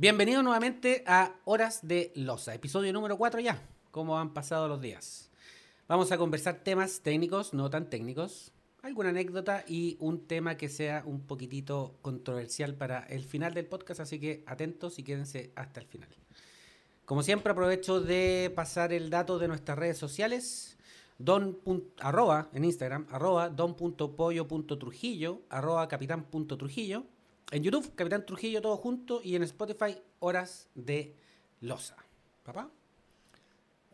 Bienvenido nuevamente a Horas de Losa, episodio número 4 ya, como han pasado los días. Vamos a conversar temas técnicos, no tan técnicos, alguna anécdota y un tema que sea un poquitito controversial para el final del podcast, así que atentos y quédense hasta el final. Como siempre aprovecho de pasar el dato de nuestras redes sociales, don. arroba en Instagram, arroba don.pollo.trujillo, arroba capitán.trujillo, en YouTube, Capitán Trujillo todo junto y en Spotify, Horas de Losa. ¿Papá?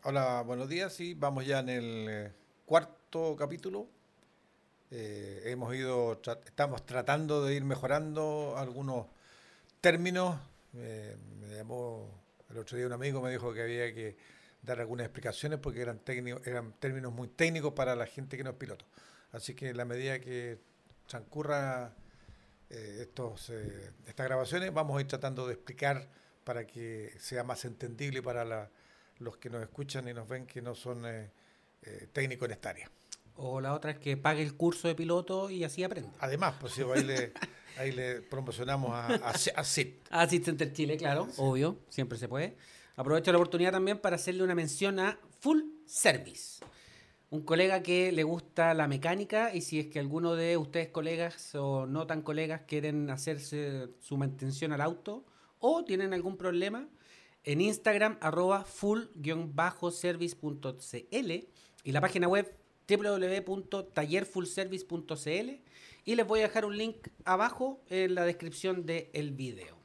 Hola, buenos días. Sí, vamos ya en el eh, cuarto capítulo. Eh, hemos ido, estamos tratando de ir mejorando algunos términos. Eh, me llamó el otro día un amigo, me dijo que había que dar algunas explicaciones porque eran, eran términos muy técnicos para la gente que no es piloto. Así que en la medida que transcurra eh, estos, eh, estas grabaciones, vamos a ir tratando de explicar para que sea más entendible para los que nos escuchan y nos ven que no son eh, técnicos en esta área. O la otra es que pague el curso de piloto y así aprende. Además, pues ahí, le, ahí le promocionamos a, a, a CIP. A Center Chile, claro, obvio, siempre se puede. Aprovecho la oportunidad también para hacerle una mención a Full Service un colega que le gusta la mecánica y si es que alguno de ustedes colegas o no tan colegas quieren hacerse su mantención al auto o tienen algún problema, en Instagram arroba full-service.cl y la página web www.tallerfullservice.cl y les voy a dejar un link abajo en la descripción del video.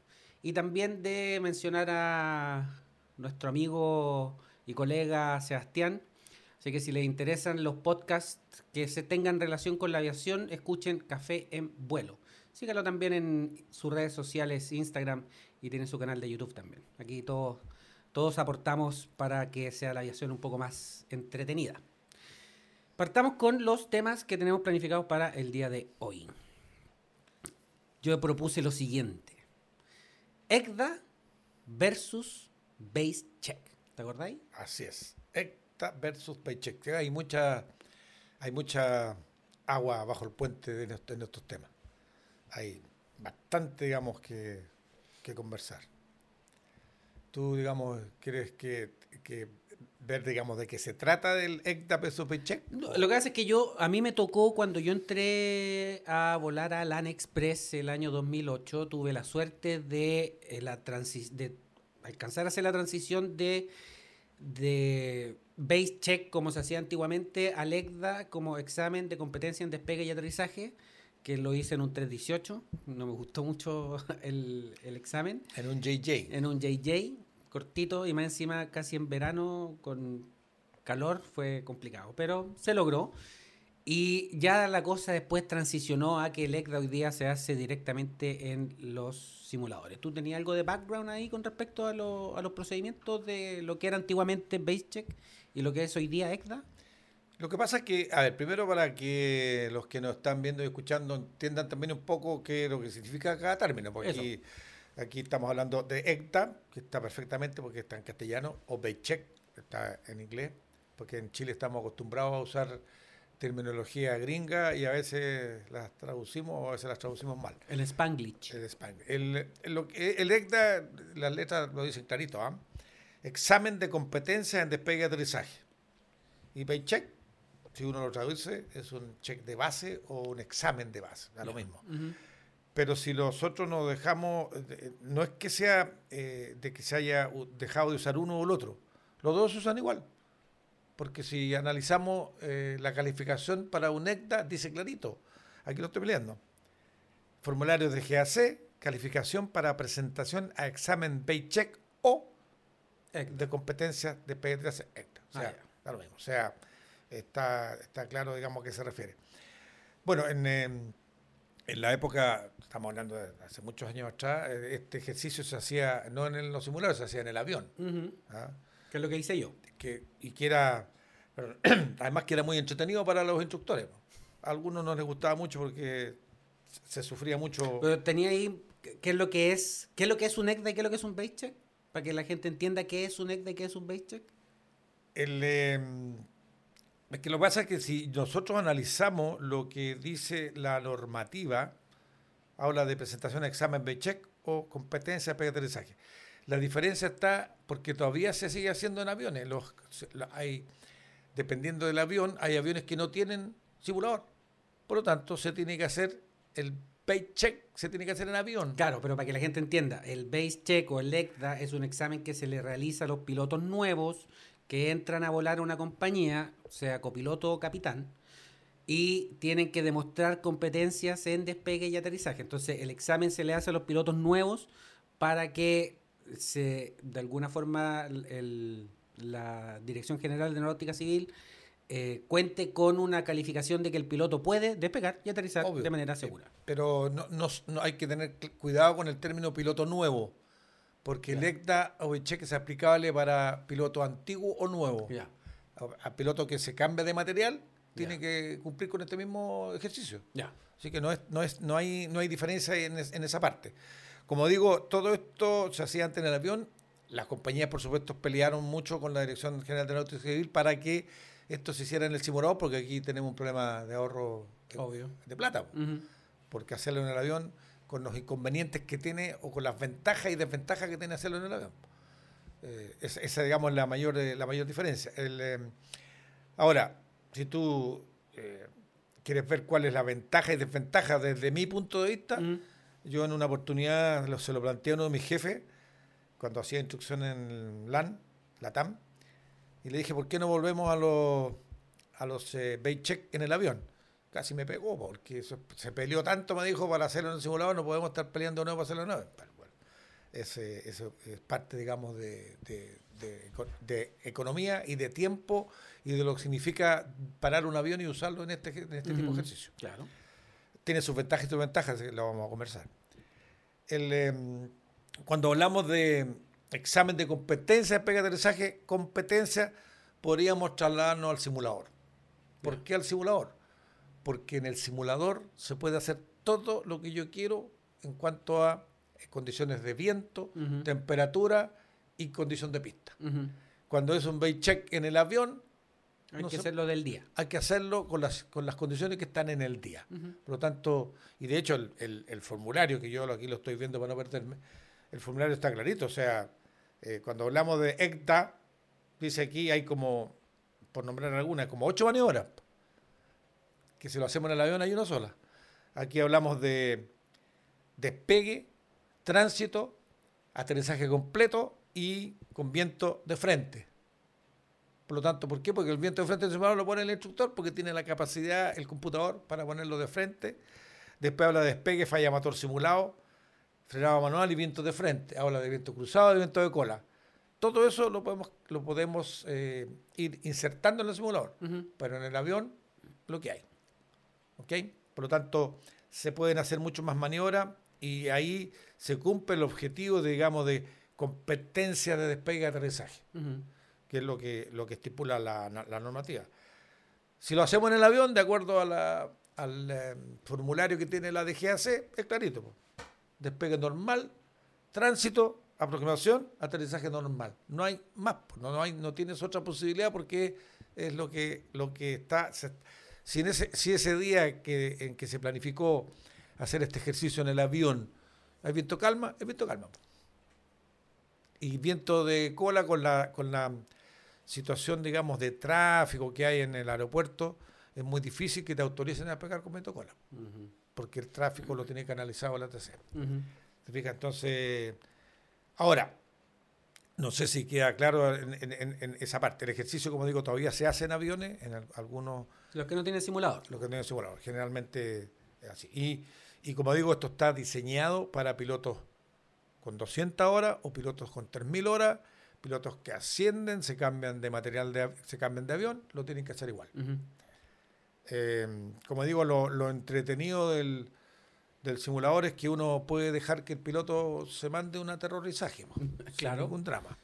Y también de mencionar a nuestro amigo y colega Sebastián, Así que si les interesan los podcasts que se tengan relación con la aviación, escuchen Café en Vuelo. Síganlo también en sus redes sociales, Instagram y tiene su canal de YouTube también. Aquí todos, todos aportamos para que sea la aviación un poco más entretenida. Partamos con los temas que tenemos planificados para el día de hoy. Yo propuse lo siguiente. ECDA versus Base Check. ¿Te acordáis? Así es versus Paycheck. Hay mucha, hay mucha agua bajo el puente en estos temas. Hay bastante, digamos, que, conversar. ¿Tú, digamos, crees que, ver, digamos, de qué se trata del ECTA versus Paycheck? lo que hace es que yo, a mí me tocó cuando yo entré a volar a LAN Express el año 2008, tuve la suerte de, eh, la de alcanzar a hacer la transición de de base check como se hacía antiguamente, Alecda como examen de competencia en despegue y aterrizaje, que lo hice en un 318, no me gustó mucho el, el examen. En un JJ. En un JJ, cortito y más encima casi en verano con calor, fue complicado, pero se logró. Y ya la cosa después transicionó a que el ECDA hoy día se hace directamente en los simuladores. ¿Tú tenías algo de background ahí con respecto a, a los procedimientos de lo que era antiguamente BaseCheck y lo que es hoy día ECDA? Lo que pasa es que, a ver, primero para que los que nos están viendo y escuchando entiendan también un poco qué es lo que significa cada término, porque aquí, aquí, estamos hablando de ECDA, que está perfectamente porque está en castellano, o BaseCheck, que está en inglés, porque en Chile estamos acostumbrados a usar terminología gringa y a veces las traducimos o a veces las traducimos mal. El Spanglish. El Spanglish. El, el, ECDA, las letras lo dicen clarito, ¿ah? Examen de competencia en despegue y aterrizaje. Y paycheck, si uno lo traduce, es un check de base o un examen de base, da lo mismo. Pero si nosotros nos dejamos, no es que sea eh, de que se haya dejado de usar uno o el otro, los dos se usan igual. Porque si analizamos eh, la calificación para un ECDA, dice clarito, aquí lo estoy peleando. Formulario de GAC, calificación para presentación a examen Paycheck o de competencia de P3 ECDA. O sea, ah, lo mismo. O sea, está, está claro, digamos, a qué se refiere. Bueno, en, em, en la época, estamos hablando de hace muchos años atrás, eh, este ejercicio se hacía no en los simuladores, se hacía en el avión. ¿Qué es lo que hice yo. Que, y que era, además que era muy entretenido para los instructores. A algunos no les gustaba mucho porque se sufría mucho. Pero tenía ahí, ¿qué es lo que es, qué es lo que es un ECDA y qué es lo que es un base check? Para que la gente entienda qué es un ECDA qué es un base check. El, em, es que lo que pasa es que si nosotros analizamos lo que dice la normativa, habla de presentación de examen base check o competencia de aterrizaje. La diferencia está porque todavía se sigue haciendo en aviones. Los, hay, dependiendo del avión, hay aviones que no tienen simulador. Por lo tanto, se tiene que hacer el base check, se tiene que hacer en avión. Claro, pero para que la gente entienda, el base check o el ECDA es un examen que se le realiza a los pilotos nuevos que entran a volar a una compañía, sea copiloto o capitán, y tienen que demostrar competencias en despegue y aterrizaje. Entonces, el examen se le hace a los pilotos nuevos para que se, de alguna forma la Dirección General de Aeronáutica Civil eh, cuente con una calificación de que el piloto puede despegar y aterrizar de manera segura. pero no, no, hay que tener cuidado con el término piloto nuevo, porque el ECDA o el cheque es aplicable para piloto antiguo o nuevo. A, piloto que se cambia de material tiene que cumplir con este mismo ejercicio. Así que no, es, no, es, no, hay, no hay diferencia en, en esa parte. Como digo, todo esto se hacía antes en el avión. Las compañías, por supuesto, pelearon mucho con la Dirección General de Aeronáutica Civil para que esto se hiciera en el simulador, porque aquí tenemos un problema de ahorro de, de plata. Porque hacerlo en el avión, con los inconvenientes que tiene o con las ventajas y desventajas que tiene hacerlo en el avión. Eh, esa, digamos, es la mayor, eh, la mayor diferencia. Eh, ahora, si tú quieres ver cuál es la ventaja y desventaja desde mi punto de vista, yo en una oportunidad se lo planteé a uno de mis jefes cuando hacía instrucción en LAN, la TAM, y le dije, ¿por qué no volvemos a los, a los eh, check en el avión? Casi me pegó porque se peleó tanto, me dijo, para hacerlo en el simulador no podemos estar peleando nuevo para hacerlo el avión. bueno, eso es parte, digamos, de, de, economía y de tiempo y de lo que significa parar un avión y usarlo en este, en este tipo de ejercicio. Claro tiene sus ventajas y sus ventajas, lo vamos a conversar. Em, cuando hablamos de examen de competencia de pega aterrizaje, competencia, podríamos trasladarnos al simulador. ¿Por qué al simulador? Porque en el simulador se puede hacer todo lo que yo quiero en cuanto a condiciones de viento, temperatura y condición de pista. Cuando es un base check en el avión, hay que hacerlo del día. Hay que hacerlo con las, con las condiciones que están en el día. Por lo tanto, y de hecho el, formulario, que yo aquí lo estoy viendo para no perderme, el formulario está clarito. O sea, eh, cuando hablamos de ECTA, dice aquí hay como, por nombrar alguna, como ocho maniobras. Que si lo hacemos en el avión hay una sola. Aquí hablamos de despegue, tránsito, aterrizaje completo y con viento de frente. Por lo tanto, ¿por qué? Porque el viento de frente simulador lo pone el instructor porque tiene la capacidad, el computador, para ponerlo de frente. Después habla de despegue, falla motor simulado, frenado manual y viento de frente. Habla de viento cruzado y viento de cola. Todo eso lo podemos, lo podemos eh, ir insertando en el simulador, pero en el avión lo que hay. ¿Ok? Por lo tanto, se pueden hacer mucho más maniobras y ahí se cumple el objetivo, digamos, de competencia de despegue y aterrizaje que es lo que, lo que estipula la, normativa. Si lo hacemos en el avión, de acuerdo al eh, formulario que tiene la DGAC, es clarito. Despegue normal, tránsito, aproximación, aterrizaje normal. No hay más, no, hay, no tienes otra posibilidad porque es lo que, lo que está. si, ese, si ese día que, en que se planificó hacer este ejercicio en el avión hay viento calma, es viento calma. Y viento de cola con la, con la situación, digamos, de tráfico que hay en el aeropuerto, es muy difícil que te autoricen a pegar con viento cola, porque el tráfico lo tiene canalizado la ATC. ¿Te fijas? Entonces, ahora, no sé si queda claro en, esa parte. El ejercicio, como digo, todavía se hace en aviones, en algunos... Los que no tienen simulador. Los que no tienen simulador, generalmente es así. Y, y como digo, esto está diseñado para pilotos con 200 horas o pilotos con 3.000 horas pilotos que ascienden, se cambian de material, de, se cambian de avión, lo tienen que hacer igual. Eh, como digo, lo, entretenido del, simulador es que uno puede dejar que el piloto se mande un aterrorizaje, claro. un drama.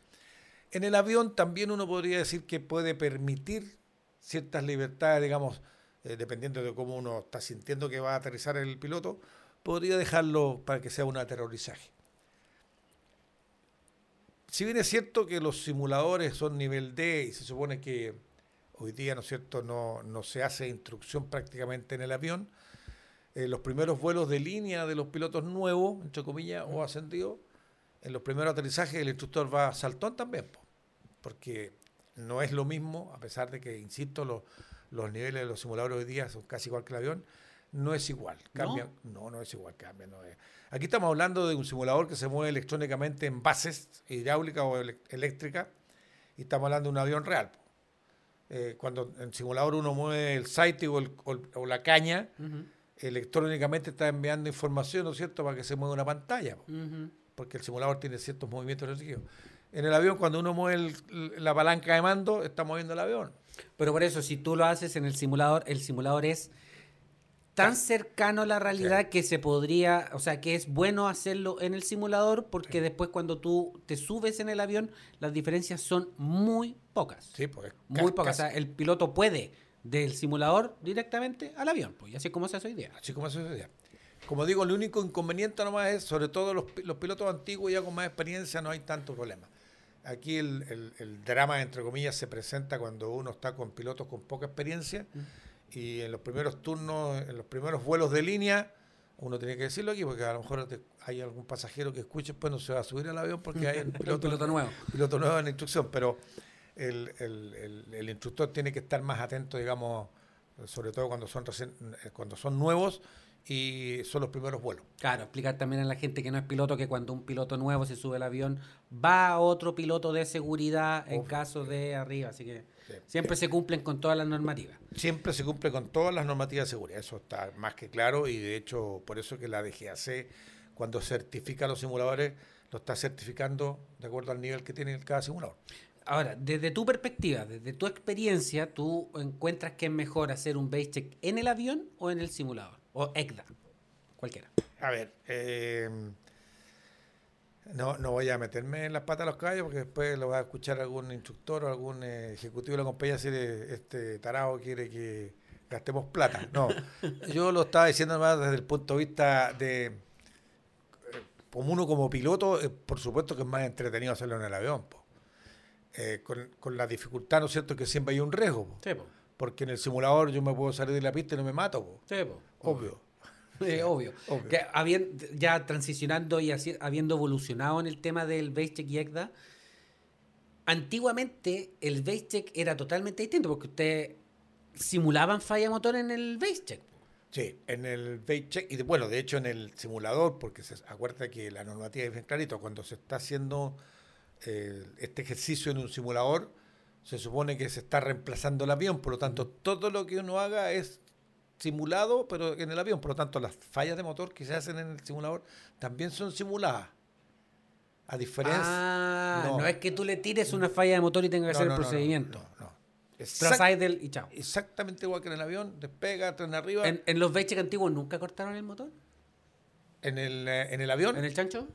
En el avión también uno podría decir que puede permitir ciertas libertades, digamos, eh, dependiendo de cómo uno está sintiendo que va a aterrizar el piloto, podría dejarlo para que sea un aterrorizaje si bien es cierto que los simuladores son nivel D y se supone que hoy día, ¿no es cierto?, no, se hace instrucción prácticamente en el avión, eh, los primeros vuelos de línea de los pilotos nuevos, entre comillas, o ascendidos, en los primeros aterrizajes el instructor va saltón también, po, porque no es lo mismo, a pesar de que, insisto, los, los niveles de los simuladores hoy día son casi igual que el avión, no es igual. Cambia, ¿No? no, es igual, cambia. No es. Aquí estamos hablando de un simulador que se mueve electrónicamente en bases hidráulicas o eléctricas y estamos hablando de un avión real. Eh, cuando en simulador uno mueve el site o, o, la caña, electrónicamente está enviando información, ¿no es cierto?, para que se mueva una pantalla, porque el simulador tiene ciertos movimientos. En el avión, cuando uno mueve la palanca de mando, está moviendo el avión. Pero por eso, si tú lo haces en el simulador, el simulador es tan cercano a la realidad que se podría, o sea, que es bueno hacerlo en el simulador porque después cuando tú te subes en el avión, las diferencias son muy pocas. Sí, pues. Muy pocas. O sea, el piloto puede del simulador directamente al avión, pues, y así como se hace hoy día. Así como se hace hoy día. Como digo, el único inconveniente nomás es, sobre todo los, pilotos antiguos ya con más experiencia, no hay tanto problema. Aquí el, drama, entre comillas, se presenta cuando uno está con pilotos con poca experiencia. Mm y en los primeros turnos, en los primeros vuelos de línea, uno tiene que decirlo aquí porque a lo mejor hay algún pasajero que escuche, pues no se va a subir al avión porque hay un piloto, nuevo. Piloto nuevo en instrucción, pero el, el, el, instructor tiene que estar más atento, digamos, sobre todo cuando son, eh, cuando son nuevos y son los primeros vuelos. Claro, explicar también a la gente que no es piloto que cuando un piloto nuevo se sube al avión, va a otro piloto de seguridad en caso de arriba, así que siempre se cumplen con todas las normativas. Siempre se cumple con todas las normativas de seguridad, eso está más que claro y de hecho por eso que la DGAC cuando certifica los simuladores lo está certificando de acuerdo al nivel que tiene cada simulador. Ahora, desde tu perspectiva, desde tu experiencia, ¿tú encuentras que es mejor hacer un base check en el avión o en el simulador? O ECDA, cualquiera. A ver, eh, no, no voy a meterme en las patas de los caballos porque después lo va a escuchar algún instructor o algún eh, ejecutivo de la compañía decir este tarado quiere que gastemos plata. No, yo lo estaba diciendo más desde el punto de vista de eh, como uno como piloto, por supuesto que es más entretenido hacerlo en el avión. Con, con, la dificultad, ¿no es cierto?, que siempre hay un riesgo. Sí, porque en el simulador yo me puedo salir de la pista y no me mato. Sí, obvio. obvio. Que ya transicionando y habiendo evolucionado en el tema del base check y ECDA, antiguamente el base check era totalmente distinto porque ustedes simulaban falla motor en el base check. Sí, en el base check, y bueno, de hecho en el simulador, porque se acuerda que la normativa es bien clarito, cuando se está haciendo eh, este ejercicio en un simulador, se supone que se está reemplazando el avión, por lo tanto, todo lo que uno haga es simulado, pero en el avión, por lo tanto, las fallas de motor que se hacen en el simulador también son simuladas. A diferencia. Ah, no, es que tú le tires una falla de motor y tengas que hacer el procedimiento. No, no. Exact, y chao. Exactamente igual que en el avión, despega, tren arriba. ¿En, los Beichek antiguos nunca cortaron el motor? ¿En el, eh, ¿En el avión? ¿En el chancho?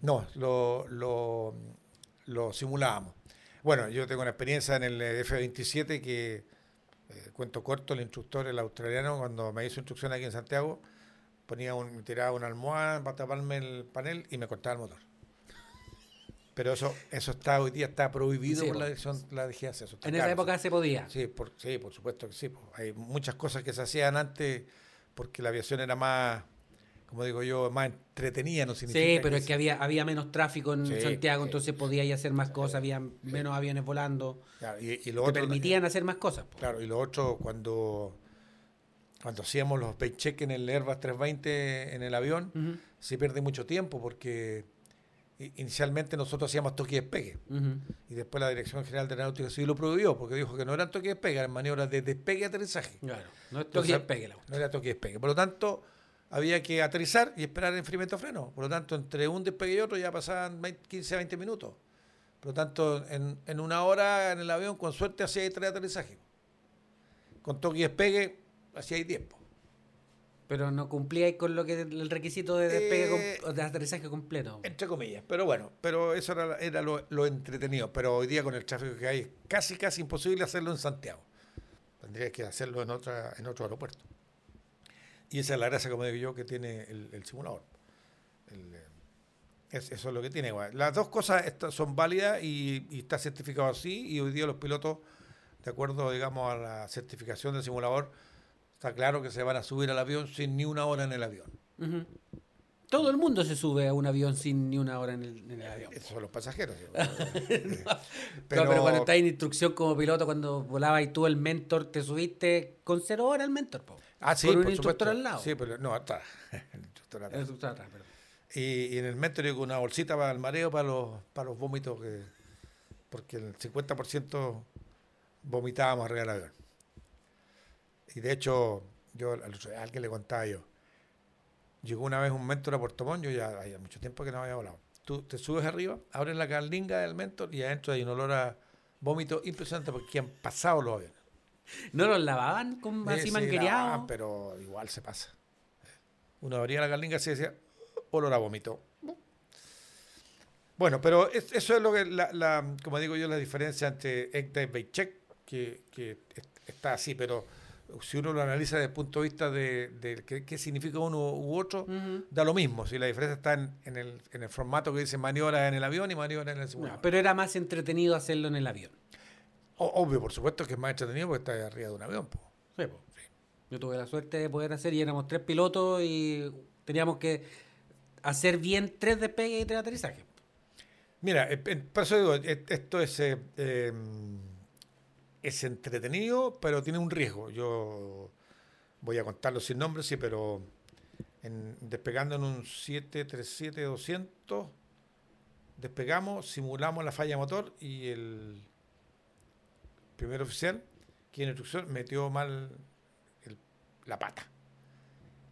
No, lo, lo, lo simulábamos. Bueno, yo tengo una experiencia en el F-27 que, eh, cuento corto, el instructor, el australiano, cuando me hizo instrucción aquí en Santiago, ponía un, tiraba una almohada para taparme el panel y me cortaba el motor. Pero eso eso está hoy día está prohibido por la dirección la DGAC. en esa época se podía. Sí, por, sí, por supuesto que sí. Hay muchas cosas que se hacían antes porque la aviación era más como digo yo, más entretenida, no significa. Sí, pero es que había, había menos tráfico en Santiago, entonces podía ir hacer más cosas, había menos aviones volando. y, lo que permitían hacer más cosas. Claro, y lo otro, cuando, cuando hacíamos los paycheck en el Airbus 320 en el avión, se pierde mucho tiempo porque inicialmente nosotros hacíamos toque y despegue. Y después la Dirección General de Aeronáutica sí lo prohibió porque dijo que no eran toque y despegue, eran maniobras de despegue y aterrizaje. Claro, no es toque y despegue. No era toque y despegue. Por lo tanto había que aterrizar y esperar el enfriamiento freno. Por lo tanto, entre un despegue y otro ya pasaban 15 a 20 minutos. Por lo tanto, en, una hora en el avión, con suerte, hacía tres aterrizajes. Con toque y despegue, hacía tiempo. Pero no cumplía con lo que el requisito de despegue eh, de aterrizaje completo. Entre comillas, pero bueno, pero eso era, era lo, lo, entretenido. Pero hoy día con el tráfico que hay es casi casi imposible hacerlo en Santiago. Tendría que hacerlo en otra, en otro aeropuerto. Y esa es la gracia, como digo yo, que tiene el, simulador. Eh, eso es lo que tiene. Las dos cosas son válidas y, está certificado así y hoy día los pilotos, de acuerdo, digamos, a la certificación del simulador, está claro que se van a subir al avión sin ni una hora en el avión. Todo el mundo se sube a un avión sin ni una hora en el, en el avión. Esos son los pasajeros. No, pero cuando estás en instrucción como piloto, cuando volabas y tú el mentor, te subiste con cero horas al mentor, po. Ah, sí, Con un por instructor al lado. Sí, pero no, atrás. El instructor atrás. El instructor atrás. Y, y en el metro yo con una bolsita para el mareo, para los, para los vómitos, que, porque el 50% vomitábamos arriba del avión. Y de hecho, yo a alguien le contaba yo, llegó una vez un mentor a Puerto Montt, yo ya había mucho tiempo que no había volado. Tú te subes arriba, abres la carlinga del mentor y adentro hay un olor a vómito impresionante porque han pasado los aviones. ¿No los lavaban con, Sí, así sí, manguereados? pero igual se pasa. Uno abría la carlinga y decía, olor a vómito. Bueno, pero es- eso es lo que, la, la- como digo yo, la diferencia entre ECTA y Beichek, que, que es- está así, pero si uno lo analiza desde el punto de vista de, de qué, qué significa uno u otro, da lo mismo. Si la diferencia está en, en el, en el formato que dice maniobra en el avión y maniobra en el No, simulador. pero era más entretenido hacerlo en el avión. Obvio, por supuesto que es más entretenido porque está arriba de un avión. po. Sí, po. Yo tuve la suerte de poder hacer y éramos tres pilotos y teníamos que hacer bien tres despegues y tres aterrizajes. Mira, eh, eh, por eso digo, eh, esto es, eh, eh, es entretenido, pero tiene un riesgo. Yo voy a contarlo sin nombre, sí, pero en- despegando en un 737-200, despegamos, simulamos la falla motor y el primer oficial, que en instrucción, metió mal el- la pata.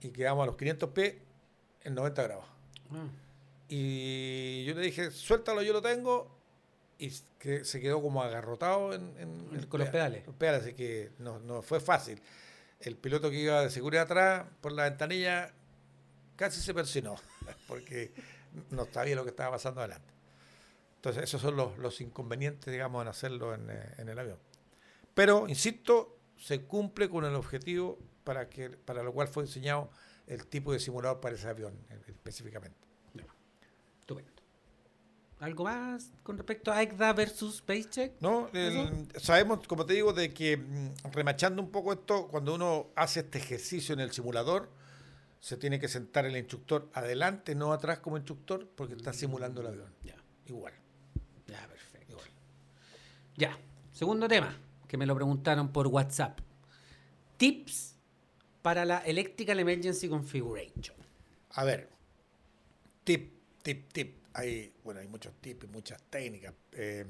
Y quedamos a los 500 p en 90 grados. Y yo le dije, suéltalo, yo lo tengo. Y que se quedó como agarrotado en, en- en Con los peda- pedales. los pedales, así que no, no fue fácil. El piloto que iba de seguridad atrás, por la ventanilla, casi se persinó, porque no sabía lo que estaba pasando adelante. Entonces, esos son los, los inconvenientes, digamos, en hacerlo en, eh, en el avión. Pero, insisto, se cumple con el objetivo para, que, para lo cual fue diseñado el tipo de simulador para ese avión, específicamente. Estupendo. ¿Algo más con respecto a ECDA versus Paycheck? No, El- sabemos, como te digo, de que mm, remachando un poco esto, cuando uno hace este ejercicio en el simulador, se tiene que sentar el instructor adelante, no atrás como instructor, porque está simulando el avión. Ya, Igual. ya, perfecto. Ya, segundo tema, que me lo preguntaron por WhatsApp. Tips para la Electrical Emergency Configuration. A ver, tip, tip, tip. Hay, bueno, hay muchos tips y muchas técnicas. eh,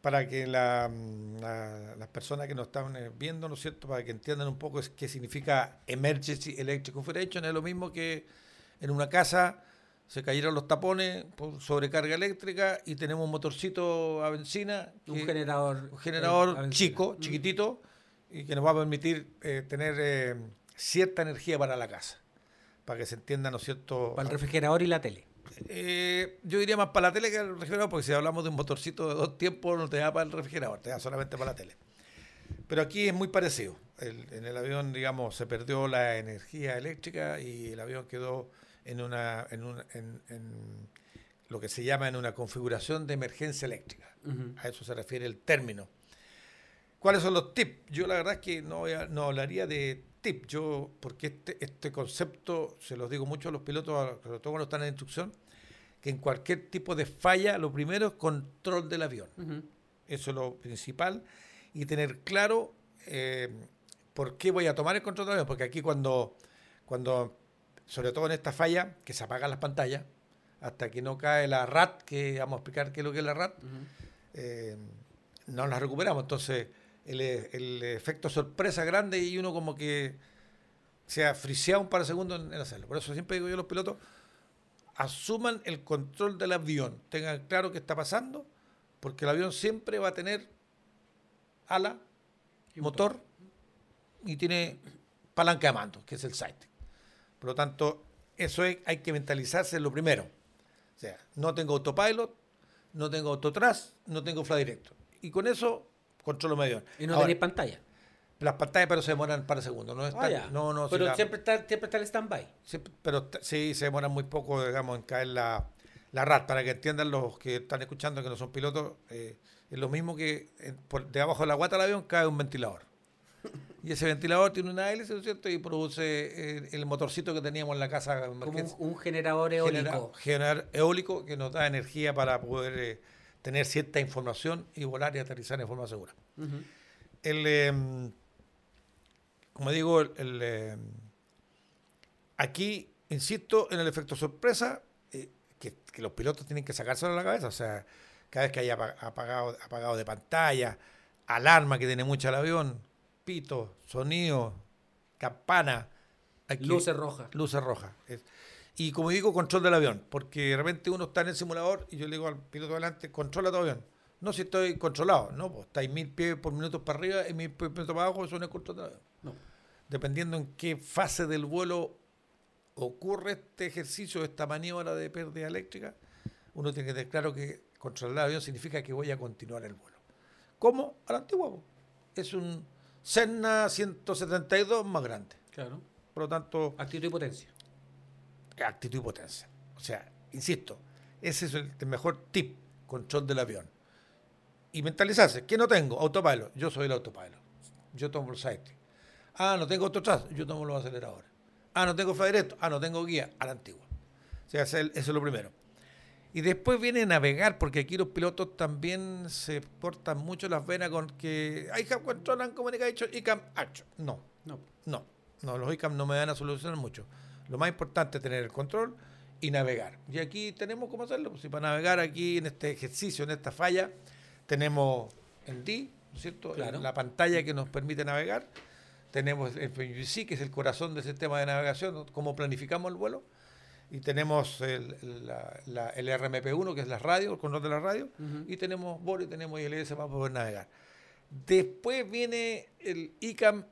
para que mm, la- las personas que nos están eh, viendo, ¿no es cierto? Para que entiendan un poco qué significa Emergency Electric Configuration. Es lo mismo que en una casa se cayeron los tapones por sobrecarga eléctrica y tenemos un motorcito a benzina. Un que- generador. un generador eh, chico, Mm. chiquitito, y que nos va a permitir eh, tener eh, cierta energía para la casa. Para que se entienda, ¿no es cierto? Para el refrigerador y la tele. Eh, yo diría más para la tele que el refrigerador, porque si hablamos de un motorcito de dos tiempos, no te da para el refrigerador, te da solamente para la tele. Pero aquí es muy parecido. El- en el avión, digamos, se perdió la energía eléctrica y el avión quedó en una, en una- en- en lo que se llama en una configuración de emergencia eléctrica. A eso se refiere el término. ¿Cuáles son los tips? Yo la verdad es que no, no hablaría de tips, yo, porque este, este concepto, se los digo mucho a los pilotos, sobre todo cuando están en instrucción, que en cualquier tipo de falla, lo primero es control del avión. Eso es lo principal. Y tener claro eh, por qué voy a tomar el control del avión. Porque aquí cuando, cuando, sobre todo en esta falla, que se apagan las pantallas, hasta que no cae la RAT, que vamos a explicar qué es lo que es la RAT, eh, no las recuperamos. Entonces, el, el efecto sorpresa grande y uno como que se ha friseado un par de segundos en, en hacerlo. Por eso siempre digo yo a los pilotos, asuman el control del avión, tengan claro qué está pasando, porque el avión siempre va a tener ala, motor y tiene palanca de mando, que es el sight. Por lo tanto, eso es, hay que mentalizarse en lo primero. O sea, no tengo autopilot, no tengo autotras, no tengo fly directo. Y con eso controlo avión. Y no Ahora, tenéis pantalla. las pantallas pero se demoran para segundos. No Ah, están- ya. no, no, si Pero la- siempre, está, siempre está el stand-by. siempre- pero sí se demoran muy poco, digamos, en caer la, la RAT. Para que entiendan los que están escuchando que no son pilotos, eh, es lo mismo que en- por, de abajo de la guata del avión cae un ventilador. Y ese ventilador tiene una hélice, ¿no es cierto? Y produce eh, el motorcito que teníamos en la casa. de Como un, un generador eólico. Genera- generar eólico que nos da energía para poder eh, tener cierta información y volar y aterrizar en forma segura. El, eh, como digo, el, eh, aquí insisto en el efecto sorpresa, eh, que, que los pilotos tienen que sacárselo a la cabeza. O sea, cada vez que haya apa- apagado, apagado de pantalla, alarma que tiene mucha el avión, pito, sonido, campana, hay que- Luces rojas. luces rojas. Y como digo, control del avión, porque de repente uno está en el simulador y yo le digo al piloto delante, controla tu avión. No si estoy controlado, no, pues estáis mil pies por minuto para arriba y mil pies por minuto para abajo, eso no es control del avión. No. Dependiendo en qué fase del vuelo ocurre este ejercicio, esta maniobra de pérdida eléctrica, uno tiene que tener claro que controlar el avión significa que voy a continuar el vuelo. ¿Cómo? A la antigua. po. Es un Cessna 172 más grande. Claro. Por lo tanto, Actitud y potencia. actitud y potencia. O sea, insisto, ese es el, mejor tip, control del avión. Y mentalizarse, ¿qué no tengo? Autopilot. Yo soy el autopilot. Yo tomo el safety. Ah, no tengo autotras. Yo tomo los aceleradores. Ah, no tengo fue directo. Ah, no tengo guía. A la antigua. O sea, eso es lo primero. Y después viene navegar, porque aquí los pilotos también se cortan mucho las venas con que I have control and communication, ICAM action. No, No. no, no, los ICAM no me van a solucionar mucho. Lo más importante es tener el control y navegar. Y aquí tenemos cómo hacerlo. Si para navegar aquí en este ejercicio, en esta falla, tenemos el D, ¿no es cierto? Claro. La pantalla que nos permite navegar. Tenemos el PUC, que es el corazón del sistema de navegación, cómo planificamos el vuelo. Y tenemos el, la- la- el RMP1, que es la radio, el control de la radio. Ujú. Y tenemos BOR y tenemos ILS para poder navegar. Después viene el ICAM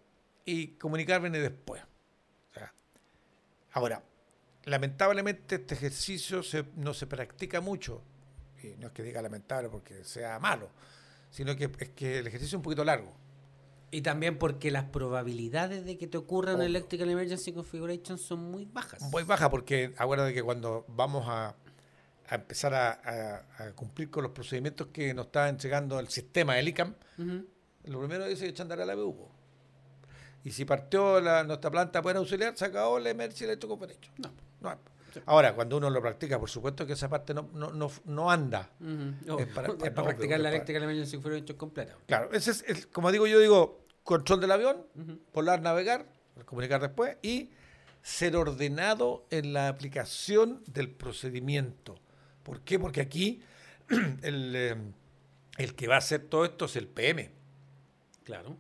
y comunicar viene después. O sea, ahora, lamentablemente este ejercicio se- no se practica mucho. Y no es que diga lamentable porque sea malo, sino que es que el ejercicio es un poquito largo. Y también porque las probabilidades de que te ocurra un Obvio. Electrical Emergency Configuration son muy bajas. Muy baja porque acuérdate que cuando vamos a, a empezar a, a- a cumplir con los procedimientos que nos está entregando el sistema del ICAM. Lo primero dice echar a andar a la BU. Y si partió la, nuestra planta poder auxiliar, se acabó la emergencia hecho. No. No. Ahora, cuando uno lo practica, por supuesto que esa parte no, no, no, no anda. Es para- Es es para para- practicar la es para- Electrical Emergency Configuration completa. Claro, ese es, el- como digo yo, digo, control del avión, Ujú. volar, navegar, comunicar después y ser ordenado en la aplicación del procedimiento. ¿Por qué? Porque aquí el, eh, el que va a hacer todo esto es el PM. Claro.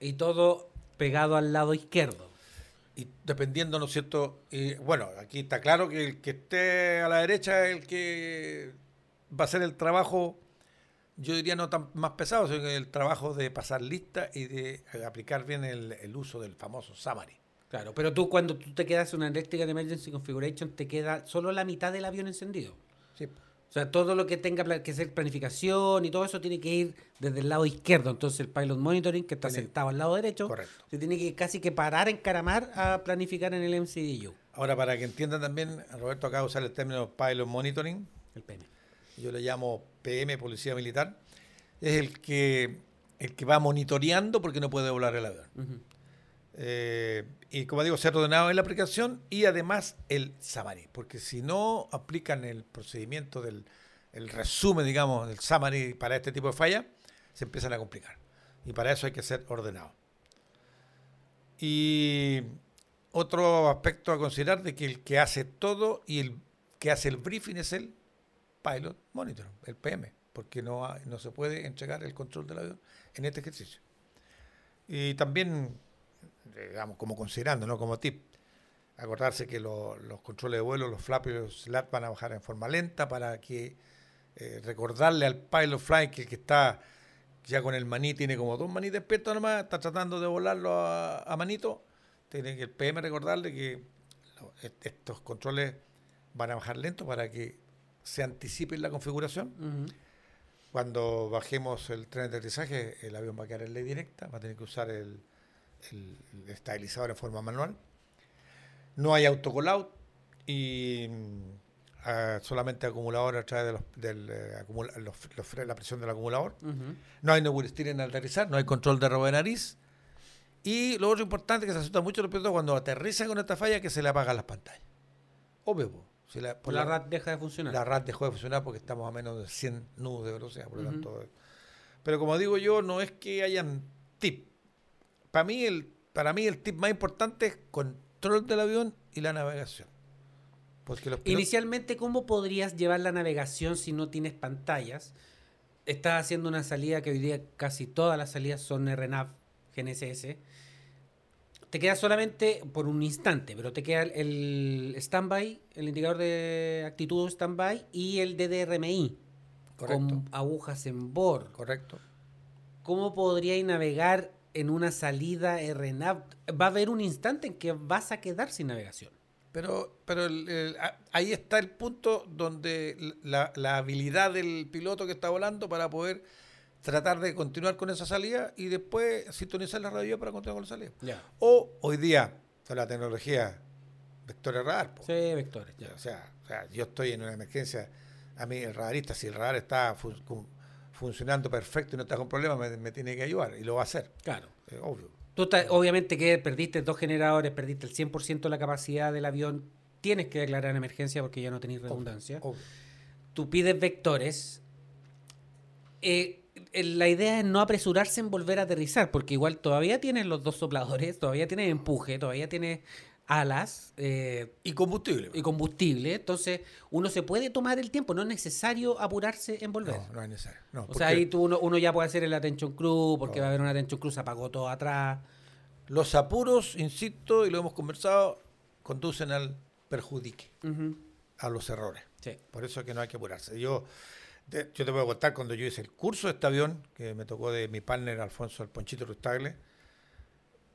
Y todo pegado al lado izquierdo. Y dependiendo, ¿no es cierto? Y, bueno, aquí está claro que el que esté a la derecha es el que va a hacer el trabajo, yo diría no tan más pesado, sino que el trabajo de pasar lista y de eh, aplicar bien el, el uso del famoso summary. Claro, pero tú cuando tú te quedas en una Electrical Emergency Configuration te queda solo la mitad del avión encendido. Sí. O sea, todo lo que tenga que ser planificación y todo eso tiene que ir desde el lado izquierdo. Entonces el pilot monitoring, que está Tiene- sentado al lado derecho, Correcto. se tiene que casi que parar, encaramar a planificar en el MCDU, Ahora, para que entiendan también, Roberto acaba de usar el término pilot monitoring, el PM. yo le llamo PM, Policía Militar, es el que, el que va monitoreando porque no puede volar el avión. Eh, y como digo, ser ordenado en la aplicación y además el summary, porque si no aplican el procedimiento del el resumen, digamos, del summary para este tipo de falla, se empiezan a complicar. Y para eso hay que ser ordenado. Y otro aspecto a considerar de que el que hace todo y el que hace el briefing es el pilot monitor, el PM, porque no, no se puede entregar el control del avión en este ejercicio. Y también, digamos, como considerando, ¿no? Como tip, acordarse que lo- los controles de vuelo, los flaps y los slats van a bajar en forma lenta para que eh, recordarle al pilot fly que el que está ya con el maní, tiene como dos maní despiertos nomás, está tratando de volarlo a, a manito, tiene que el PM recordarle que estos controles van a bajar lento para que se anticipe la configuración. Cuando bajemos el tren de aterrizaje, el avión va a quedar en ley directa, va a tener que usar el, el- el estabilizador en forma manual. No hay autocall-out y mm, solamente acumulador a través de los, del, eh, acumula- los- los fre- la presión del acumulador. No hay steering al aterrizar, no hay control de robo de nariz Y lo otro importante que se asusta mucho los pilotos cuando aterrizan con esta falla que se le apagan las pantallas. Obvio. Si la, por la, RAT deja de funcionar. la RAT dejó de funcionar porque estamos a menos de 100 nudos de velocidad, por lo Ujú. tanto. Pero como digo yo, no es que hayan tip. Para mí el, para mí el tip más importante es control del avión y la navegación. Porque los Inicialmente, ¿cómo podrías llevar la navegación si no tienes pantallas? Estás haciendo una salida que hoy día casi todas las salidas son RNAV, GNSS. Te queda solamente por un instante, pero te queda el- standby, el indicador de actitud standby y el DDRMI Correcto. con agujas en bord. Correcto. ¿Cómo podríais navegar en una salida RNAV? Va a haber un instante en que vas a quedar sin navegación. Pero, pero el- el- a- ahí está el punto donde la, la habilidad del piloto que está volando para poder tratar de continuar con esa salida y después sintonizar la radio para continuar con la salida. O hoy día, con la tecnología vectores radar. po. Sí, vectores. ya. O, sea, o sea, yo estoy en una emergencia, a mí el radarista, si el radar está fun- funcionando perfecto y no está con problemas, me, me tiene que ayudar y lo va a hacer, Claro. eh, obvio. Tú estás- obviamente que perdiste dos generadores, perdiste el 100% de la capacidad del avión, tienes que declarar emergencia porque ya no tenéis redundancia. obvio. Tú pides vectores. Eh, la idea es no apresurarse en volver a aterrizar, porque igual todavía tienes los dos sopladores, todavía tienes empuje, todavía tienes alas eh, Y combustible. y combustible. Entonces, uno se puede tomar el tiempo, no es necesario apurarse en volver. no, no es necesario. No, o porque sea, ahí tú, uno, uno ya puede hacer el attention crew, porque va a haber un attention crew, se apagó todo atrás. Los apuros, insisto, y lo hemos conversado, conducen al perjudique, a los errores. Sí. Por eso es que no hay que apurarse. Yo, yo te voy a contar cuando yo hice el curso de este avión, que me tocó de mi partner Alfonso el Ponchito Rustagle.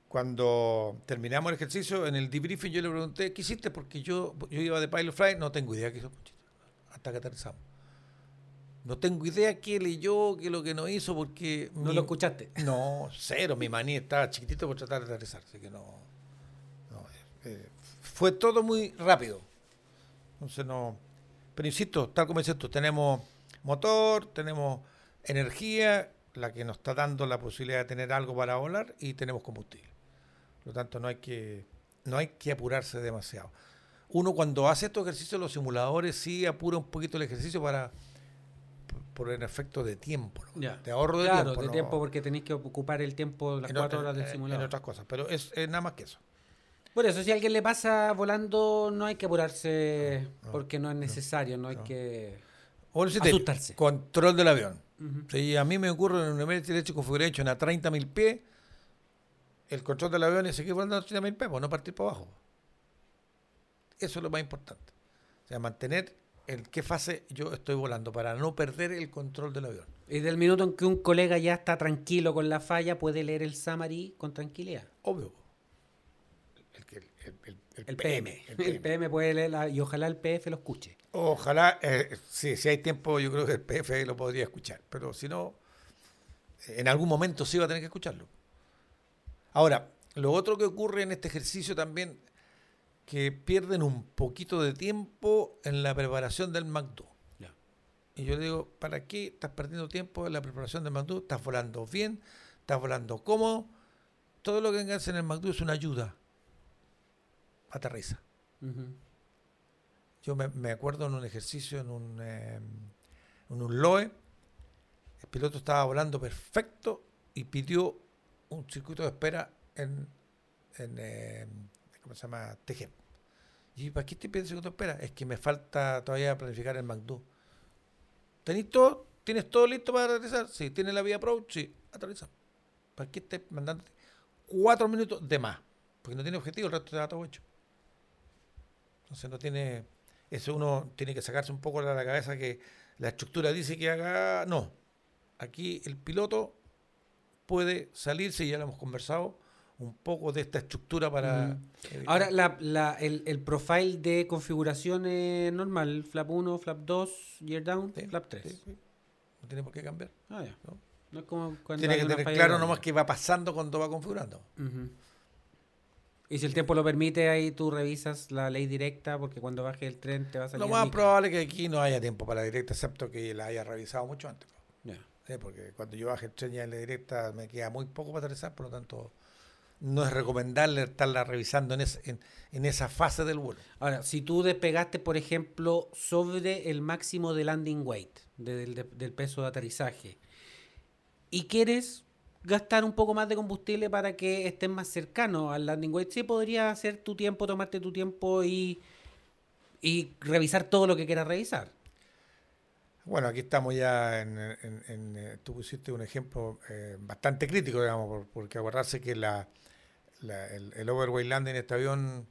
Cuando terminamos el ejercicio, en el debriefing yo le pregunté, ¿qué hiciste? Porque yo, yo iba de Pilot Fly, no tengo idea qué hizo Ponchito, hasta que aterrizamos. No tengo idea qué leyó, qué lo que no hizo, porque... No mi- lo escuchaste. No, cero, mi maní estaba chiquitito por tratar de aterrizar, así que no... no, eh, eh, fue todo muy rápido. Entonces no... Pero insisto, tal como dices tú, tenemos motor, tenemos energía, la que nos está dando la posibilidad de tener algo para volar, y tenemos combustible. Por lo tanto, no hay que, no hay que apurarse demasiado. Uno cuando hace estos ejercicios, los simuladores sí apura un poquito el ejercicio para por- el efecto de tiempo, ¿no? Ya. de ahorro de claro, tiempo. de ¿no? tiempo porque tenéis que ocupar el tiempo, las En cuatro otra- horas del en- simulador. En otras cosas, pero es, es nada más que eso. Por eso, si a alguien le pasa volando, no hay que apurarse No, porque no es necesario, no, hay que... Te- Asustarse. Control del avión. Ujú. Si a mí me ocurre en un Emergency Electric Configuration a 30.000 pies, el control del avión es seguir volando a 30.000 pies, pues no partir para abajo. Eso es lo más importante. O sea, mantener en qué fase yo estoy volando para no perder el control del avión. Y del minuto en que un colega ya está tranquilo con la falla, puede leer el summary con tranquilidad. Obvio. El, que- el- el- el El PM. el El PM puede leerla y ojalá el PF lo escuche. Ojalá, eh, sí, si hay tiempo, yo creo que el PF lo podría escuchar, pero si no, eh, en algún momento sí va a tener que escucharlo. Ahora, lo otro que ocurre en este ejercicio también, que pierden un poquito de tiempo en la preparación del MACDO. Ya. Y yo digo, ¿para qué estás perdiendo tiempo en la preparación del MACDO? Estás volando bien, estás volando cómodo. Todo lo que hagas en el MACDO es una ayuda. Aterriza. Yo me, me acuerdo en un ejercicio, en un, eh, en un LOE, el piloto estaba volando perfecto y pidió un circuito de espera en, en eh, ¿cómo se llama? TG. Y ¿para qué te pide el circuito de espera? Es que me falta todavía planificar el MACDO. ¿Tenés todo? ¿Tienes todo listo para aterrizar? Sí. ¿Tienes la vía approach? Sí. Aterriza. ¿Para qué estés mandándote cuatro minutos de más? Porque no tiene objetivo, el resto te da todo hecho. Entonces no tiene. Eso uno tiene que sacarse un poco de la cabeza que la estructura dice que haga. No. Aquí el piloto puede salirse, y ya lo hemos conversado, un poco de esta estructura para. Ahora, la, la- el, el profile de configuración es normal, flap 1, flap 2, year down, Sí, flap 3. sí, sí. No tiene por qué cambiar. Ah, ya. ¿no? No es como cuando Tiene que tener claro nomás qué va pasando cuando va configurando. Ujú. Y si el tiempo lo permite, ahí tú revisas la ley directa, porque cuando baje el tren te va a salir. Lo más probable es que aquí no haya tiempo para la directa, excepto que la haya revisado mucho antes. Ya. ¿sí? Porque cuando yo baje el tren ya en la directa me queda muy poco para aterrizar, por lo tanto no es recomendable estarla revisando en, ese- en, en esa fase del vuelo. Ahora, si tú despegaste, por ejemplo, sobre el máximo de landing weight, de- del peso de aterrizaje, y quieres gastar un poco más de combustible para que estés más cercano al landing weight, sí podría hacer tu tiempo, tomarte tu tiempo y, y revisar todo lo que quieras revisar. Bueno, aquí estamos ya en, en- en, eh, tú pusiste un ejemplo eh, bastante crítico, digamos, por- porque acordarse que la, la- el, el overweight landing en este avión,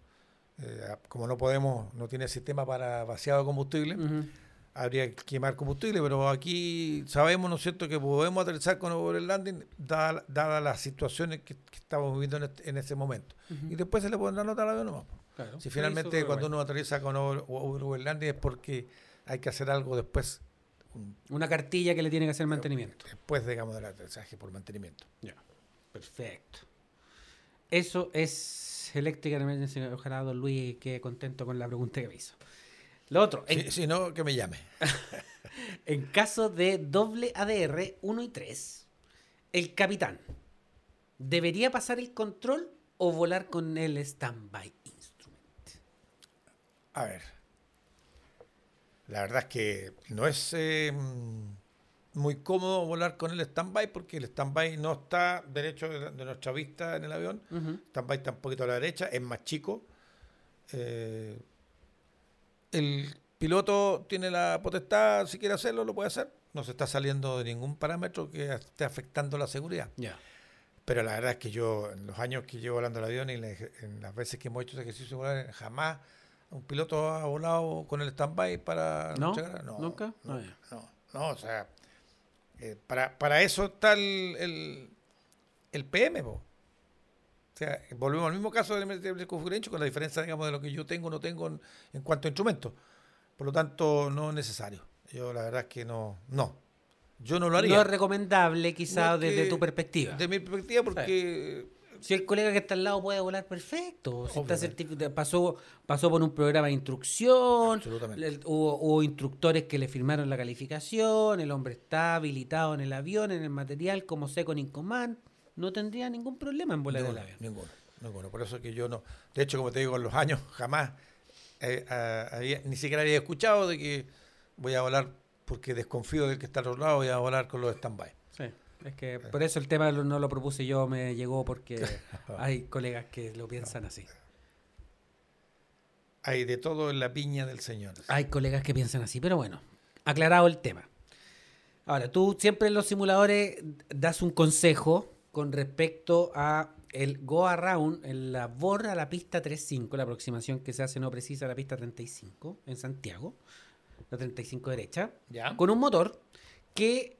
eh, como no podemos, no tiene sistema para vaciado de combustible. Habría que quemar combustible, pero aquí sabemos, ¿no es cierto?, que podemos aterrizar con overweight landing dadas dadas las situaciones que, que estamos viviendo en, este- en ese momento. Y después se le pondrá nota al avión nomás. Claro. Si finalmente cuando uno aterriza con over- landing es porque hay que hacer algo después, un- Una cartilla que le tiene que hacer mantenimiento. después, digamos, del aterrizaje por mantenimiento. Ya, perfecto. Eso es Electrical Emergency. Ojalá don Luis quede contento con la pregunta que me hizo. Lo otro, en, Si, si no, que me llame. en caso de doble ADR 1 y 3, el capitán, ¿debería pasar el control o volar con el standby instrument? A ver. La verdad es que no es eh, muy cómodo volar con el stand-by porque el stand-by no está derecho de, de nuestra vista en el avión. Ujú. Stand-by está un poquito a la derecha, es más chico. Eh, el piloto tiene la potestad, si quiere hacerlo, lo puede hacer. No se está saliendo de ningún parámetro que esté afectando la seguridad. Ya. Pero la verdad es que yo, en los años que llevo volando el avión y en, la- en las veces que hemos hecho ese ejercicio volar, jamás un piloto ha volado con el stand-by para ¿No? No, ¿Nunca? No, Ah, no, no, o sea, eh, para, para eso está el, el, el PM, po. O sea, volvemos al mismo caso del MTB con la diferencia, digamos, de lo que yo tengo o no tengo en, en cuanto a instrumentos. Por lo tanto, no es necesario. Yo la verdad es que no, no. Yo no lo haría. No es recomendable, quizá, No, desde que- tu perspectiva. De mi perspectiva, porque Si el colega que está al lado puede volar perfecto, si está Obviamente. certifi- pasó, pasó por un programa de instrucción, Absolutamente. le- hubo, hubo instructores que le firmaron la calificación, el hombre está habilitado en el avión, en el material, como second in command, no tendría ningún problema en volar el Ninguno, avión. ninguno, ninguno. Por eso que yo no. De hecho, como te digo, en los años jamás eh, ah, había, ni siquiera había escuchado de que voy a volar porque desconfío del que está al otro lado, voy a volar con los stand-by. Sí, es que por eso el tema lo- no lo propuse yo, me llegó porque hay colegas que lo piensan así. Hay de todo en la piña del Señor. Hay colegas que piensan así, pero bueno, aclarado el tema. Ahora, tú siempre en los simuladores das un consejo con respecto a el go around, en la borra a la pista 35, la aproximación que se hace no precisa a la pista 35 en Santiago, la 35 derecha, ¿Ya? con un motor que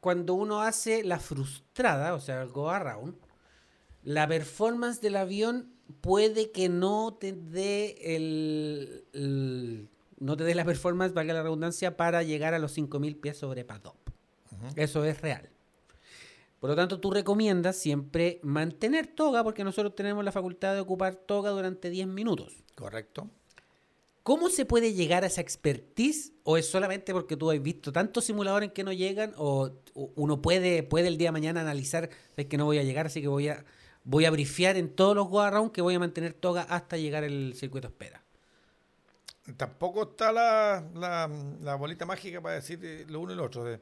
cuando uno hace la frustrada, o sea, el go around, la performance del avión puede que no te dé el, el- no te dé la performance, valga la redundancia, para llegar a los 5000 pies sobre paddock. Eso es real. Por lo tanto, tú recomiendas siempre mantener toga, porque nosotros tenemos la facultad de ocupar toga durante 10 minutos. Correcto. ¿Cómo se puede llegar a esa expertise? ¿O es solamente porque tú has visto tantos simuladores en que no llegan? ¿O uno puede, puede el día de mañana analizar, es que no voy a llegar, así que voy a, voy a brifear en todos los go que voy a mantener toga hasta llegar el circuito espera? Tampoco está la, la, la bolita mágica para decir eh, lo uno y lo otro. de-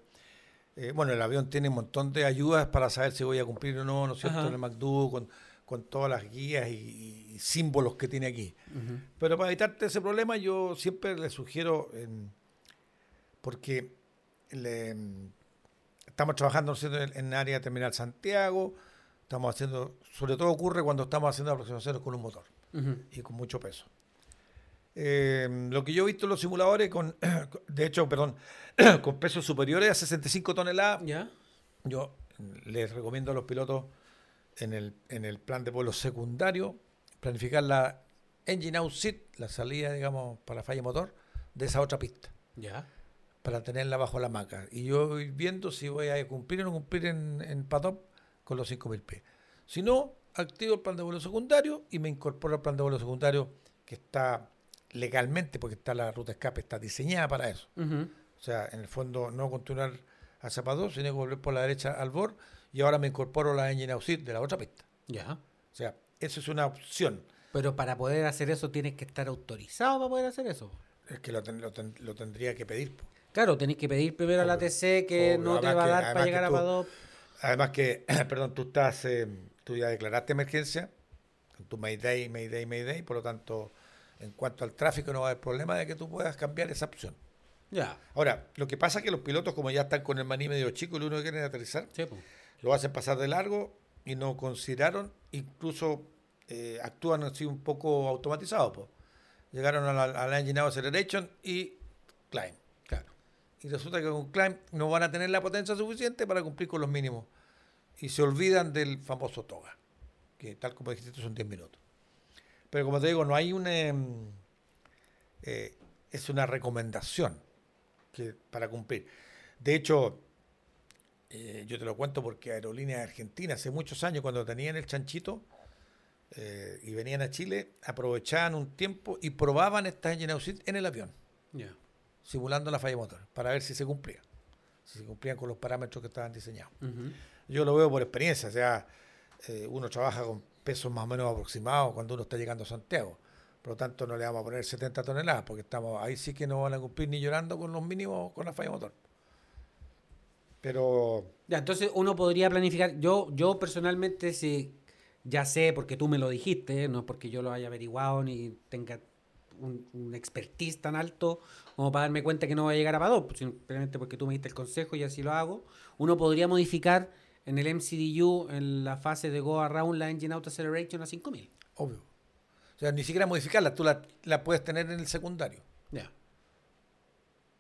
eh, bueno, el avión tiene un montón de ayudas para saber si voy a cumplir o no, ¿no es cierto? Ajá. En el MacDo, con, con todas las guías y, y símbolos que tiene aquí. Pero para evitarte ese problema, yo siempre le sugiero, porque le- estamos trabajando ¿no es cierto? en, en área terminal Santiago, estamos haciendo, sobre todo ocurre cuando estamos haciendo aproximaciones con un motor y con mucho peso. Eh, lo que yo he visto en los simuladores, con, de hecho, perdón, con pesos superiores a 65 toneladas, ¿Ya? yo les recomiendo a los pilotos en el, en el plan de vuelo secundario planificar la engine out seat, la salida, digamos, para falla motor de esa otra pista, ¿Ya? para tenerla bajo la maca. Y yo voy viendo si voy a cumplir o no cumplir en, en paddock con los 5.000 pies. Si no, activo el plan de vuelo secundario y me incorporo al plan de vuelo secundario que está legalmente, porque está la ruta escape, está diseñada para eso. O sea, en el fondo no continuar hacia Padó, sino que volver por la derecha al BOR y ahora me incorporo a la engine seat de la otra pista. Ya. O sea, eso es una opción. Pero para poder hacer eso tienes que estar autorizado para poder hacer eso. Es que lo, ten- lo ten- lo tendría que pedir. Claro, tenés que pedir primero a la. TC que Obvio. no te va a que- dar para llegar a PADOP. Además que, perdón, tú estás, eh, tú ya declaraste emergencia con tu Mayday, Mayday, Mayday, por lo tanto, en cuanto al tráfico no va a haber problema de que tú puedas cambiar esa opción. Ya. Ahora, lo que pasa es que los pilotos, como ya están con el maní medio chico y lo único que quieren aterrizar, Sí, lo hacen pasar de largo y no consideraron, incluso eh, actúan así un poco automatizados. po. Llegaron a la, a la Engine Acceleration y climb. Claro. Y resulta que con climb no van a tener la potencia suficiente para cumplir con los mínimos. Y se olvidan del famoso toga, que tal como dijiste son 10 minutos. Pero como te digo, no hay una... em, eh, es una recomendación que, para cumplir. De hecho, eh, yo te lo cuento porque Aerolíneas Argentina, hace muchos años, cuando tenían el chanchito eh, y venían a Chile, aprovechaban un tiempo y probaban esta engine en el avión Ya. simulando la falla motor, para ver si se cumplía, si se cumplían con los parámetros que estaban diseñados. Yo lo veo por experiencia, o sea, eh, uno trabaja con pesos más o menos aproximados cuando uno está llegando a Santiago. Por lo tanto, no le vamos a poner 70 toneladas, porque estamos ahí sí que no van a cumplir ni llorando con los mínimos con la falla motor. Pero Ya, entonces uno podría planificar. Yo, yo personalmente sí, ya sé, porque tú me lo dijiste, no es porque yo lo haya averiguado ni tenga un, un expertise tan alto como para darme cuenta que no va a llegar a PADOP, simplemente porque tú me diste el consejo y así lo hago. Uno podría modificar en el MCDU, en la fase de Go Around, la Engine Out Acceleration a 5000. obvio. O sea, ni siquiera modificarla, tú la, la puedes tener en el secundario. Ya.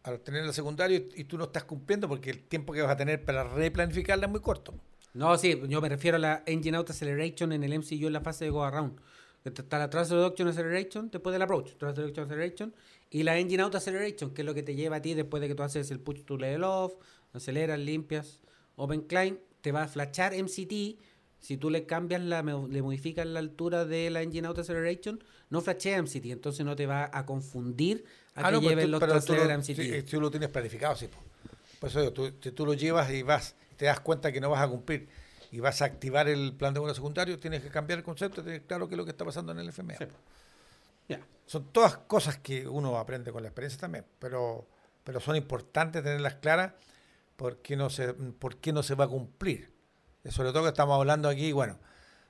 Al tener en el secundario y, y tú no estás cumpliendo porque el tiempo que vas a tener para replanificarla es muy corto. No, sí, yo me refiero a la Engine Out Acceleration en el MCU en la fase de Go Around. Está la Thrust Reduction Acceleration después del Approach, Thrust Reduction Acceleration, y la Engine Out Acceleration, que es lo que te lleva a ti después de que tú haces el push to level off, aceleras, limpias, Open Climb, te va a flashar MCT. Si tú le cambias la, le modificas la altura de la Engine Out Acceleration, no flashea MCT, entonces no te va a confundir a Ah, que no, pero lleven los Translator lo, MCT. sí, tú lo tienes planificado, sí. po. Por eso digo, tú, si tú lo llevas y vas, te das cuenta que no vas a cumplir y vas a activar el plan de vuelo secundario, tienes que cambiar el concepto, tienes claro qué es lo que está pasando en el FMA. Sí. Son todas cosas que uno aprende con la experiencia también, pero, pero son importantes tenerlas claras porque no se, por qué no se va a cumplir. Y sobre todo que estamos hablando aquí, bueno,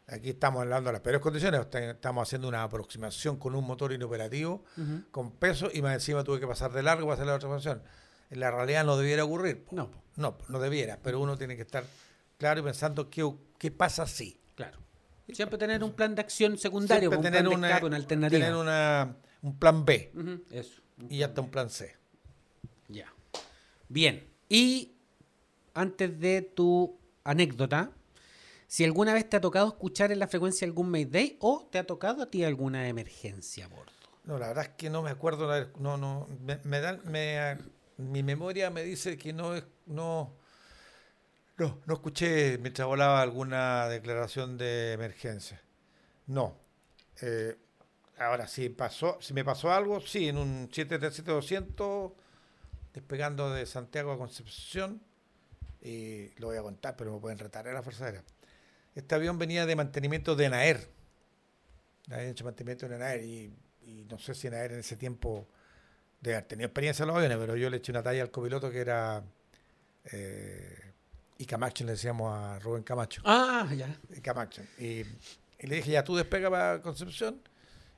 aquí estamos hablando de las peores condiciones, estamos haciendo una aproximación con un motor inoperativo, con peso, y más encima tuve que pasar de largo para hacer la otra función. En la realidad no debiera ocurrir. No. No, no debiera, pero uno tiene que estar claro y pensando qué, qué pasa si. claro. Siempre tener un plan de acción secundario, un tener, plan de una, escape, una alternativa. tener una- un plan B Ujú, Eso. y hasta un plan C. Ya. Bien. Y antes de tu anécdota, si alguna vez te ha tocado escuchar en la frecuencia algún Mayday o te ha tocado a ti alguna emergencia a bordo. No, la verdad es que no me acuerdo, no, no, me, me dan, me, mi memoria me dice que no no, no, no escuché mientras volaba alguna declaración de emergencia. No. Eh, ahora, si pasó, si me pasó algo, sí, en un 737-200, despegando de Santiago a Concepción, y lo voy a contar, pero me pueden retar a la Fuerza Aérea. Este avión venía de mantenimiento de Naer. Había hecho mantenimiento de Naer y, y no sé si Naer en ese tiempo de haber tenido experiencia en los aviones, pero yo le eché una talla al copiloto que era eh, y Camacho, le decíamos a Rubén Camacho. Ah, ya. y Camacho. Y, y le dije, ya tú despega para Concepción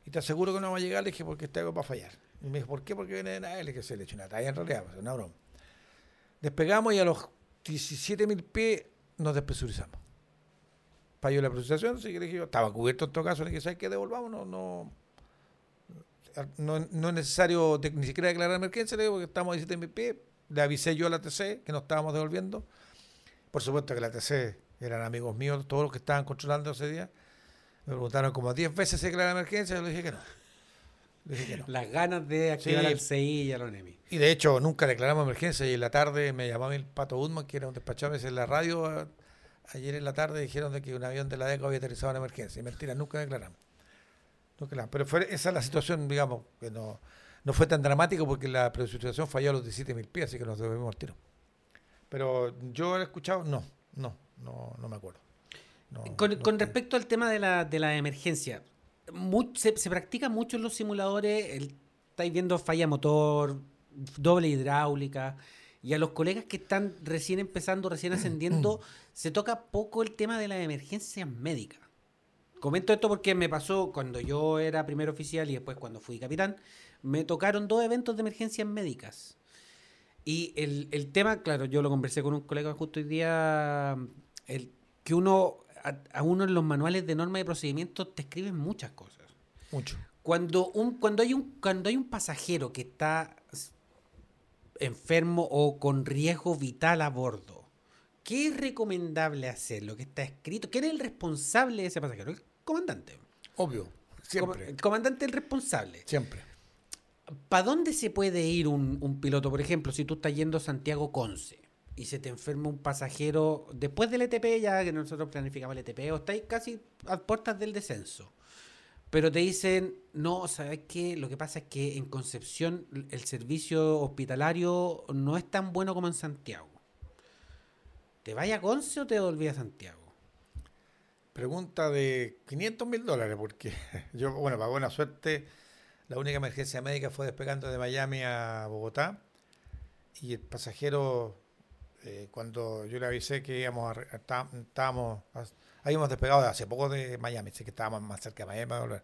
y te aseguro que no va a llegar. Le dije, porque este avión va a fallar. Y me dijo, ¿por qué? Porque viene de Naer. Le dije, se le eché una talla en realidad, pues, una broma. Despegamos y a los 17.000 pies nos despresurizamos. Falló la presurización, así que dije, yo, estaba cubierto en todo caso, le dije, ¿sabes qué? Devolvamos, no, no, no, no es necesario ni siquiera declarar emergencia, le digo, porque estamos a 17.000 pies. Le avisé yo a la TC que nos estábamos devolviendo. Por supuesto que la TC eran amigos míos, todos los que estaban controlando ese día. Me preguntaron como 10 veces si declara emergencia, yo le dije que no. No. Las ganas de activar Sí. al CI y al ONEMI. Y de hecho, nunca declaramos emergencia. Y en la tarde me llamó el Pato Udman, que era un despachado en la radio. a- ayer en la tarde dijeron de que un avión de la DECO había aterrizado en emergencia. Y mentira, nunca declaramos. Nunca declaramos. Pero fue, esa es la situación, digamos, que no, no fue tan dramático porque la presurización falló a los 17.000 pies, así que nos devolvimos al tiro. Pero yo he escuchado, no, no, no, no me acuerdo. no- Con, no con respecto al tema de la, de la emergencia, mu- se, se practica mucho en los simuladores, el- estáis viendo falla motor, doble hidráulica, y a los colegas que están recién empezando, recién ascendiendo, se toca poco el tema de las emergencias médicas. Comento esto porque me pasó cuando yo era primer oficial y después cuando fui capitán, me tocaron dos eventos de emergencias médicas. Y el, el tema, claro, yo lo conversé con un colega justo hoy día, el, que uno, a, a uno en los manuales de norma de procedimientos te escriben muchas cosas. Mucho. Cuando, un, cuando, hay un, cuando hay un pasajero que está enfermo o con riesgo vital a bordo, ¿qué es recomendable hacer? Lo que está escrito. ¿Quién es el responsable de ese pasajero? El comandante. Obvio. Siempre. Com- El comandante es el responsable. Siempre. ¿Para dónde se puede ir un, un piloto? Por ejemplo, si tú estás yendo a Santiago Conce y se te enferma un pasajero después del ETP, ya que nosotros planificamos el ETP, o estáis casi a puertas del descenso. Pero te dicen, no, ¿sabes qué? Lo que pasa es que en Concepción el servicio hospitalario no es tan bueno como en Santiago. ¿Te vaya a Conce o te a Santiago? Pregunta de 500 mil dólares, porque yo, bueno, para buena suerte, la única emergencia médica fue despegando de Miami a Bogotá y el pasajero, eh, cuando yo le avisé que íbamos a, estábamos, habíamos despegado de hace poco de Miami, así que estábamos más cerca de Miami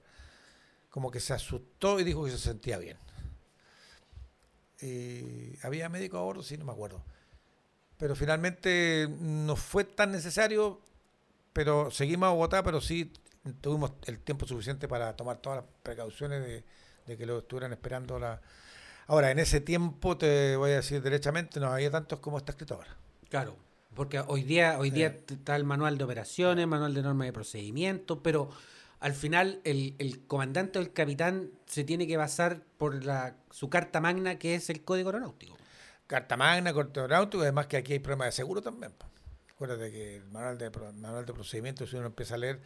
como que se asustó y dijo que se sentía bien. Eh, ¿Había médico a bordo? Sí, no me acuerdo. Pero finalmente no fue tan necesario pero seguimos a Bogotá, pero sí tuvimos el tiempo suficiente para tomar todas las precauciones de, de que lo estuvieran esperando la... Ahora, en ese tiempo, te voy a decir derechamente, no había tantos como está escrito ahora. Claro, porque hoy día, hoy día está el manual de operaciones, manual de normas de procedimiento, pero al final el, el comandante o el capitán se tiene que basar por la, su carta magna, que es el código aeronáutico. Carta magna, corte aeronáutico, además que aquí hay problemas de seguro también. Acuérdate que el manual de, manual de procedimiento, si uno empieza a leer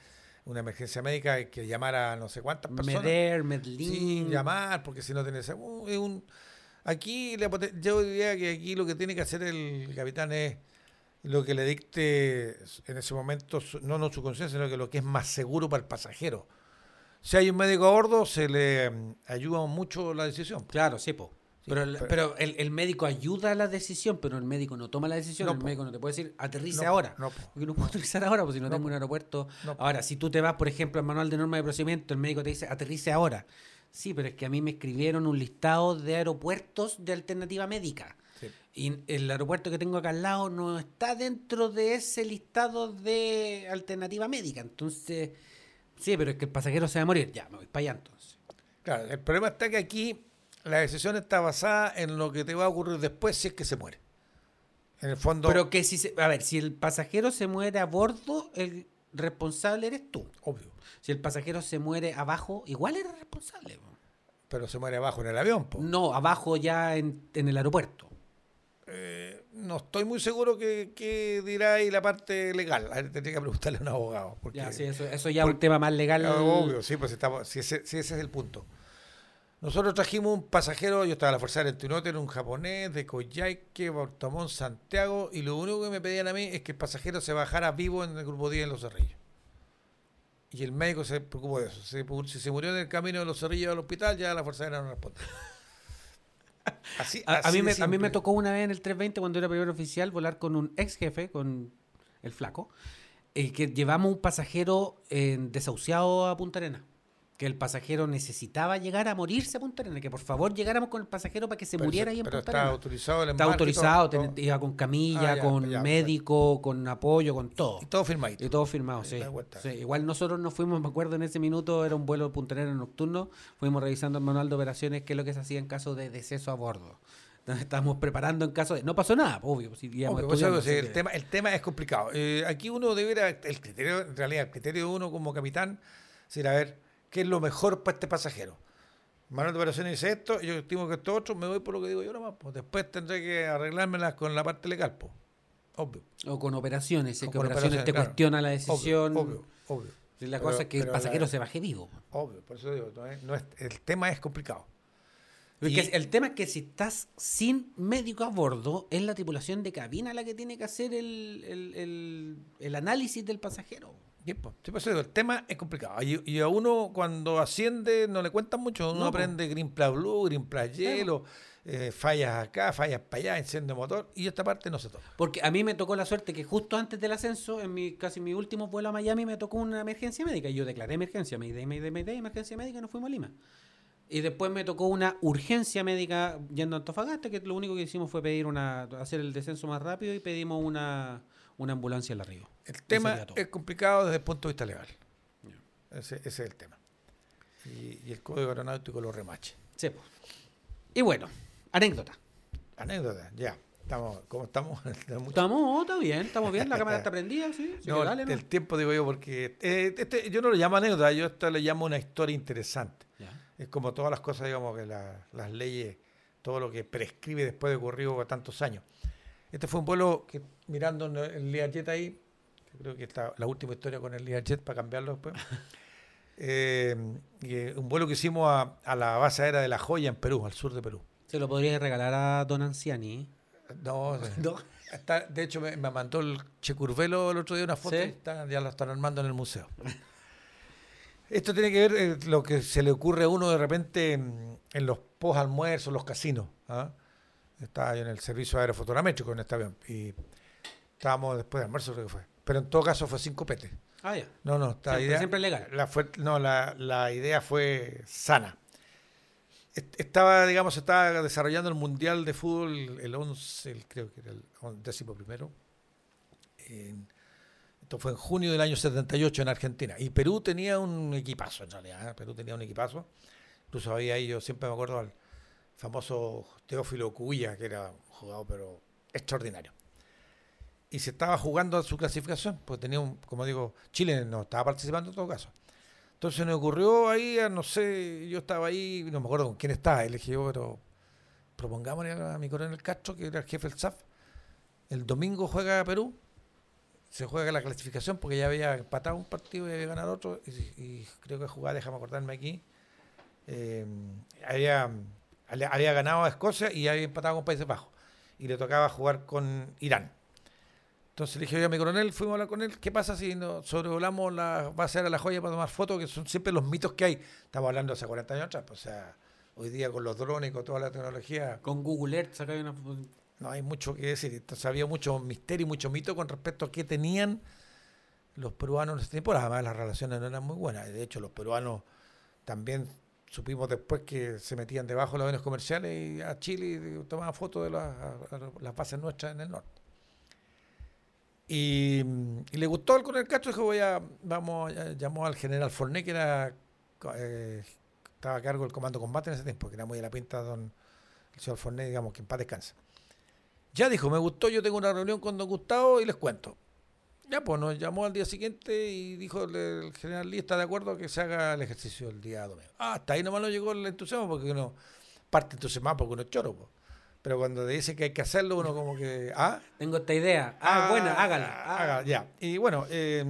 una emergencia médica, hay que llamar a no sé cuántas personas. Meder, Sí, Medlin. llamar, porque si no tiene seguro, es un aquí la yo diría que aquí lo que tiene que hacer el capitán es lo que le dicte en ese momento, no, no su conciencia, sino que lo que es más seguro para el pasajero. Si hay un médico a bordo, se le mm, ayuda mucho la decisión. Claro, sí, po. Pero el, pero- pero el, el médico ayuda a la decisión, pero el médico no toma la decisión. No, el po. médico no te puede decir, aterrice No, ahora. no, po. Porque no puedo aterrizar ahora, pues si no, tengo po. un aeropuerto. Ahora, si tú te vas, por ejemplo, al manual de norma de procedimiento, el médico te dice, aterrice ahora. Sí, pero es que a mí me escribieron un listado de aeropuertos de alternativa médica. Sí. Y el aeropuerto que tengo acá al lado no está dentro de ese listado de alternativa médica. Entonces, sí, pero es que el pasajero se va a morir. Ya, me voy para allá entonces. Claro, el problema está que aquí la decisión está basada en lo que te va a ocurrir después si es que se muere. En el fondo, Pero que si, se- a ver, si el pasajero se muere a bordo, el responsable eres tú. obvio, Si el pasajero se muere abajo, igual eres responsable. po. pero se muere abajo en el avión. po. No, abajo ya en, en el aeropuerto. Eh, no estoy muy seguro que, que dirá ahí la parte legal. Tendría que preguntarle a un abogado. Porque, Ya, sí, eso, eso ya es un tema más legal. Obvio, sí, pues estamos, si, ese, si ese es el punto. Nosotros trajimos un pasajero, yo estaba en la Fuerza en Tunote, era un japonés de Coyhaique, Bortomón, Santiago, y lo único que me pedían a mí es que el pasajero se bajara vivo en el grupo 10 en Los Cerrillos. Y el médico se preocupó de eso. Se si se murió en el camino de Los Cerrillos al hospital, ya la Fuerza Aérea no responde. Así, A, a mí me, a mí me simple. tocó una vez en el 320 cuando era primer oficial volar con un ex jefe, con el flaco, eh, que llevamos un pasajero eh, desahuciado a Punta Arena. Que el pasajero necesitaba llegar a morirse a Punta Arena, que por favor llegáramos con el pasajero para que se Pero muriera ahí en pero Punta está Arena. autorizado el Está autorizado, todo, ten- todo. iba con camilla, Ah, ya, con ya, médico, con apoyo, con todo. Y todo firmadito. Y todo firmado, sí. Igual nosotros nos fuimos, me acuerdo en ese minuto, era un vuelo puntanero nocturno, fuimos revisando el manual de operaciones, qué es lo que se hacía en caso de deceso a bordo. Entonces estábamos preparando en caso de... No pasó nada, obvio. pues, si Obvio, pues, estudiando, sí, así el, que- tema, el tema es complicado. Eh, aquí uno debería, el criterio, en realidad, el criterio de uno como capitán, decir, a ver, ¿qué es lo mejor para este pasajero? Manual de operaciones dice esto, yo estimo que esto otro, me voy por lo que digo yo nomás. Pues después tendré que arreglármelas con la parte legal, pues. Obvio. O con operaciones, si es O que con operaciones, operaciones, te claro. cuestiona la Obvio, decisión. Obvio, obvio. Si la Pero- cosa es que el pasajero la- se baje vivo. Obvio, por eso digo, no es- no es- el tema es complicado. Y- el tema es que si estás sin médico a bordo, es la tripulación de cabina la que tiene que hacer el, el- el- el análisis del pasajero. Sí, pues, sí, pues, el tema es complicado. Y, y a uno cuando asciende no le cuentan mucho. Uno No, pues. aprende Green Plus Blue, Green Plus Hielo, eh, fallas acá, fallas para allá, enciende motor. Y esta parte no se toca. Porque a mí me tocó la suerte que justo antes del ascenso, en mi casi mi último vuelo a Miami, me tocó una emergencia médica. Y yo declaré emergencia, me me me emergencia médica y nos fuimos a Lima. Y después me tocó una urgencia médica yendo a Antofagasta, que lo único que hicimos fue pedir una, hacer el descenso más rápido y pedimos una, una ambulancia la Río. El tema es complicado desde el punto de vista legal. Ese, ese es el tema. Y, y el código aeronáutico lo remache. Sí, pues. Y bueno, anécdota. Anécdota, ya. Estamos, ¿Cómo estamos? Mucho- Estamos, está bien, estamos bien, la cámara está prendida, sí. No, que dale, el, ¿no? el tiempo digo yo porque eh, este, yo no lo llamo anécdota, yo esto le llamo una historia interesante. Es como todas las cosas, digamos, que la- las leyes, todo lo que prescribe después de ocurrido tantos años. Este fue un vuelo que, mirando el Learjet ahí, creo que está la última historia con el Learjet para cambiarlo después. eh, eh, un vuelo que hicimos a, a la base aérea de La Joya en Perú, al sur de Perú. Se lo podría regalar a Don Anciani. No, ¿No? está- de hecho, me, me mandó el Che Curvelo el otro día una foto ¿Sí? y está- ya la están armando en el museo. Esto tiene que ver eh, lo que se le ocurre a uno de repente en, en los post almuerzos, los casinos. ¿ah? Estaba yo en el servicio aerofotogramétrico en este avión y estábamos después de almuerzo, creo que fue. Pero en todo caso fue cinco petes. Ah, ya. No, no, esta Siempre- idea, siempre legal. La fue, no, la, la idea fue sana. Est- Estaba, digamos, estaba desarrollando el Mundial de Fútbol, el 11, el- creo que era el décimo primero. En- esto fue en junio del año 78 en Argentina. Y Perú tenía un equipazo, en realidad. ¿eh? Perú tenía un equipazo. Incluso había ahí, yo siempre me acuerdo al famoso Teófilo Cuilla, que era un jugador, pero extraordinario. Y se estaba jugando su clasificación, pues tenía un, como digo, Chile no estaba participando en todo caso. Entonces me ocurrió ahí, a, no sé, yo estaba ahí, no me acuerdo con quién estaba, le dije yo, pero propongámosle a mi coronel Castro, que era el jefe del SAF, el domingo juega Perú, se juega la clasificación porque ya había empatado un partido y había ganado otro, y, creo que jugaba, déjame acordarme aquí, eh, había había ganado a Escocia y había empatado con Países Bajos, y le tocaba jugar con Irán. Entonces le dije yo a mi coronel, fuimos a hablar con él, ¿qué pasa si nos sobrevolamos la base de la joya para tomar fotos? Que son siempre los mitos que hay. Estamos hablando hace 40 años atrás, pues, o sea, hoy día con los drones y con toda la tecnología, Con Google Earth sacáis una. no hay mucho que decir. Entonces había mucho misterio y mucho mito con respecto a qué tenían los peruanos en ese tiempo. Además las relaciones no eran muy buenas. De hecho, los peruanos también supimos después que se metían debajo de los aviones comerciales y a Chile y tomaban fotos de las bases nuestras en el norte. Y, le gustó al coronel Castro, dijo, voy a, vamos, a- llamó al general Forné, que era, eh, estaba a cargo del comando combate en ese tiempo, que era muy de la pinta don el señor Forné, digamos, que en paz descanse. Ya dijo, me gustó, yo tengo una reunión con don Gustavo y les cuento. Ya, pues nos llamó al día siguiente y dijo el, general Lee está de acuerdo que se haga el ejercicio el día domingo. Ah, hasta ahí nomás no llegó el entusiasmo porque uno parte entusiasmado porque uno es choro. po. Pero cuando te dice que hay que hacerlo, uno como que, ah, Tengo esta idea. Ah, buena, hágala. Ah. haga- ya. Y bueno, eh,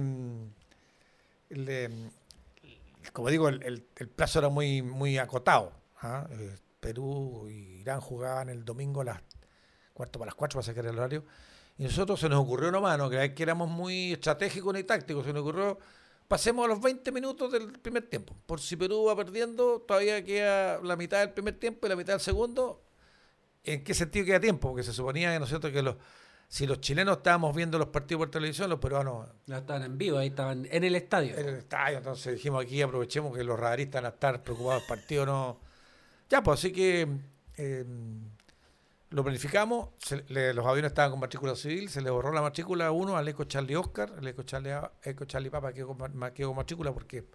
como digo, el, el- el plazo era muy, muy acotado. ¿ah? Eh, Perú y Irán jugaban el domingo a las cuarto para las cuatro para sacar el horario. Y nosotros se nos ocurrió nomás, no que éramos muy estratégicos ni tácticos, se nos ocurrió, pasemos a los 20 minutos del primer tiempo. Por si Perú va perdiendo, todavía queda la mitad del primer tiempo y la mitad del segundo. ¿En qué sentido queda tiempo? Porque se suponía, ¿no es cierto?, que los, si los chilenos estábamos viendo los partidos por televisión, los peruanos No estaban en vivo, ahí estaban en el estadio. en el estadio. Entonces dijimos aquí aprovechemos que los radaristas van a estar preocupados del partido. no Ya, pues así que eh, lo planificamos. se- le- los aviones estaban con matrícula civil. Se le borró la matrícula a uno, al Eco Charlie Oscar. El Eco Charlie, Eco Charlie Papa quedó con, con matrícula porque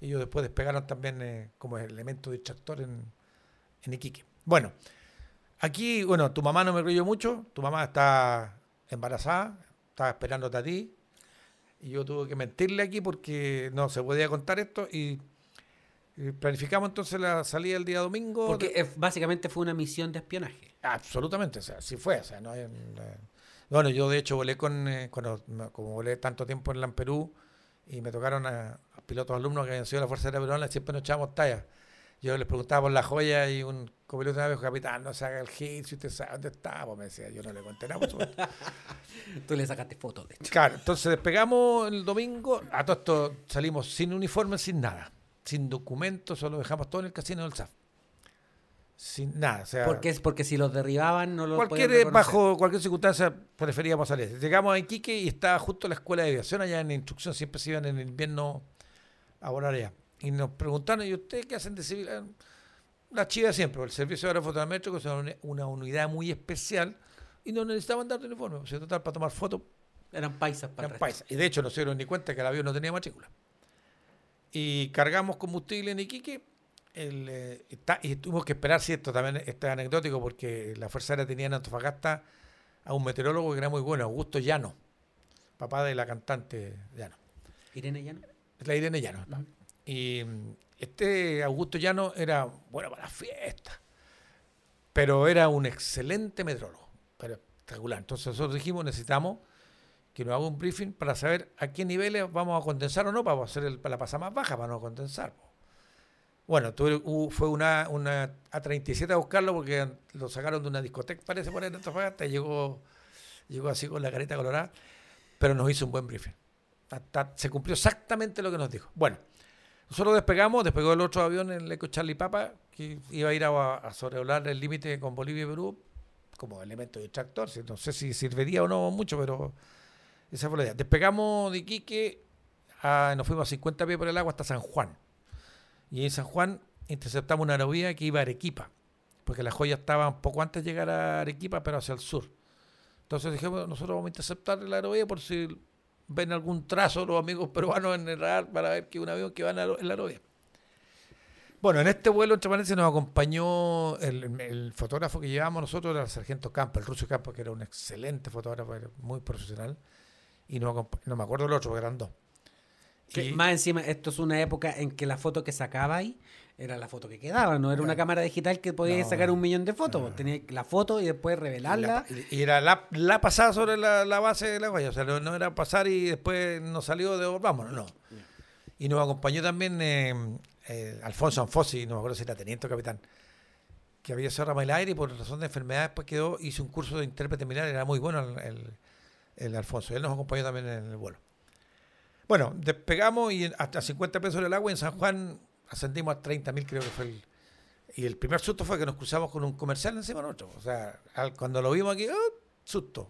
ellos después despegaron también eh, como elemento distractor en, en Iquique. Bueno, aquí, bueno, tu mamá no me creyó mucho. Tu mamá está embarazada, estaba esperándote a ti. Y yo tuve que mentirle aquí porque no se podía contar esto. Y, planificamos entonces la salida el día domingo. Porque de- básicamente fue una misión de espionaje. Absolutamente, o sea, sí fue. O sea, no hay- eh, bueno, yo de hecho volé con, eh, cuando, como volé tanto tiempo en LAN Perú y me tocaron a, a pilotos alumnos que habían sido de la Fuerza Aérea Peruana, siempre nos echábamos tallas. Yo les preguntaba por la joya y un copiloto una vez, capitán, no se haga el hit, si usted sabe dónde está, pues me decía, yo no le conté nada. Tú le sacaste fotos, de hecho. Claro, entonces despegamos el domingo, a todo esto salimos sin uniforme, sin nada, sin documentos, solo dejamos todo en el casino del SAF. Sin nada, o sea, Porque es porque si los derribaban no los cualquier, podían bajo cualquier circunstancia preferíamos salir. Llegamos a Iquique y estaba justo la escuela de aviación allá en instrucción, siempre se iban en el invierno a volar allá. Y nos preguntaron, ¿y ustedes qué hacen de civil? La chiva siempre, el servicio de aerofotométrico es una, unidad muy especial y no necesitaban dar uniforme, o sea, total, para tomar fotos Eran paisas para eran paisas. Y de hecho no se dieron ni cuenta que el avión no tenía matrícula. Y cargamos combustible en Iquique. el, eh, está- y tuvimos que esperar, si esto también esto es anecdótico, porque la Fuerza Aérea tenía en Antofagasta a un meteorólogo que era muy bueno, Augusto Llano, papá de la cantante Llano. Irene Llano. La Irene Llano. Y este Augusto Llano era bueno para la fiesta, pero era un excelente metrólogo, espectacular. Entonces nosotros dijimos, necesitamos que nos haga un briefing para saber a qué niveles vamos a condensar o no, para hacer el- para la pasada más baja, para no condensar. Bueno, tuve- fue una, una A37 a buscarlo porque lo sacaron de una discoteca, parece, por ahí en Antofagasta, y llegó, llegó así con la careta colorada, pero nos hizo un buen briefing. Se cumplió exactamente lo que nos dijo. Bueno, nosotros despegamos, despegó el otro avión, el Eco Charlie Papa, que iba a ir a, a sobrevolar el límite con Bolivia y Perú como elemento distractor. No sé si serviría o no mucho, pero esa fue la idea. Despegamos de Iquique, nos fuimos a 50 pies por el agua hasta San Juan. Y en San Juan interceptamos una aerovía que iba a Arequipa, porque la joya estaba un poco antes de llegar a Arequipa, pero hacia el sur. Entonces dijimos, nosotros vamos a interceptar la aerovía por si ven algún trazo los amigos peruanos en el radar para ver que un avión que va en la, en la aerovía. Bueno, en este vuelo, entre paréntesis, nos acompañó el, el fotógrafo que llevábamos nosotros, era el sargento Campo, el ruso Campo, que era un excelente fotógrafo, era muy profesional. Y acompa- no me acuerdo el otro, porque eran dos. Que Y- Más encima, esto es una época en que la foto que sacaba ahí era la foto que quedaba, no era una cámara digital que podía No, sacar un millón de fotos. no, no. Tenía la foto y después Y, revelarla. la- y era la, la pasada sobre la, la base de la guaya. O sea, no, no era pasar y después nos salió de vámonos, no. Y nos acompañó también eh, eh, Alfonso Anfosi, no me acuerdo si era teniente o capitán, que había cerrado el aire y por razón de enfermedad después quedó, hizo un curso de intérprete militar, era muy bueno el, el- el Alfonso. Él nos acompañó también en el vuelo. Bueno, despegamos y hasta 50 pesos el agua. En San Juan ascendimos a 30.000 creo que fue el... Y el primer susto fue que nos cruzamos con un comercial encima de nosotros. O sea, al- cuando lo vimos aquí, ¡ah! susto.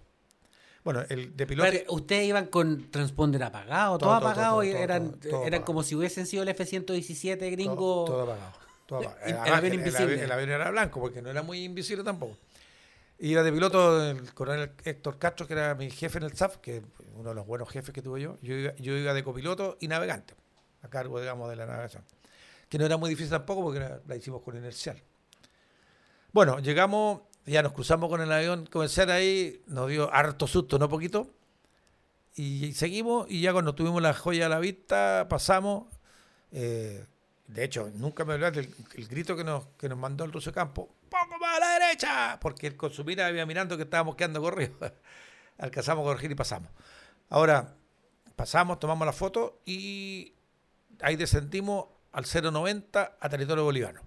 Bueno, el de piloto... Pero ustedes iban con transponder apagado, todo, apagado, todo, y todo, eran, eran como si hubiesen sido el F-117 gringo. Todo, apagado. todo apagado. El- el avión invisible. el avión era blanco porque no era muy invisible tampoco. Y era de piloto el coronel Héctor Castro, que era mi jefe en el SAF, que es uno de los buenos jefes que tuve yo. Yo iba, yo iba de copiloto y navegante, a cargo, digamos, de la navegación. No era muy difícil tampoco porque la hicimos con inercial. Bueno, llegamos, ya nos cruzamos con el avión comercial ahí, nos dio harto susto, no poquito. Y seguimos, y ya cuando tuvimos la joya a la vista, pasamos. eh, de hecho, nunca me olvidé del el grito que nos, que nos mandó el ruso Campo. ¡Poco más a la derecha! Porque el consumidor había mirando que estábamos quedando corridos. Alcanzamos a corregir y pasamos. Ahora, pasamos, tomamos la foto y ahí descendimos al 090 a territorio boliviano.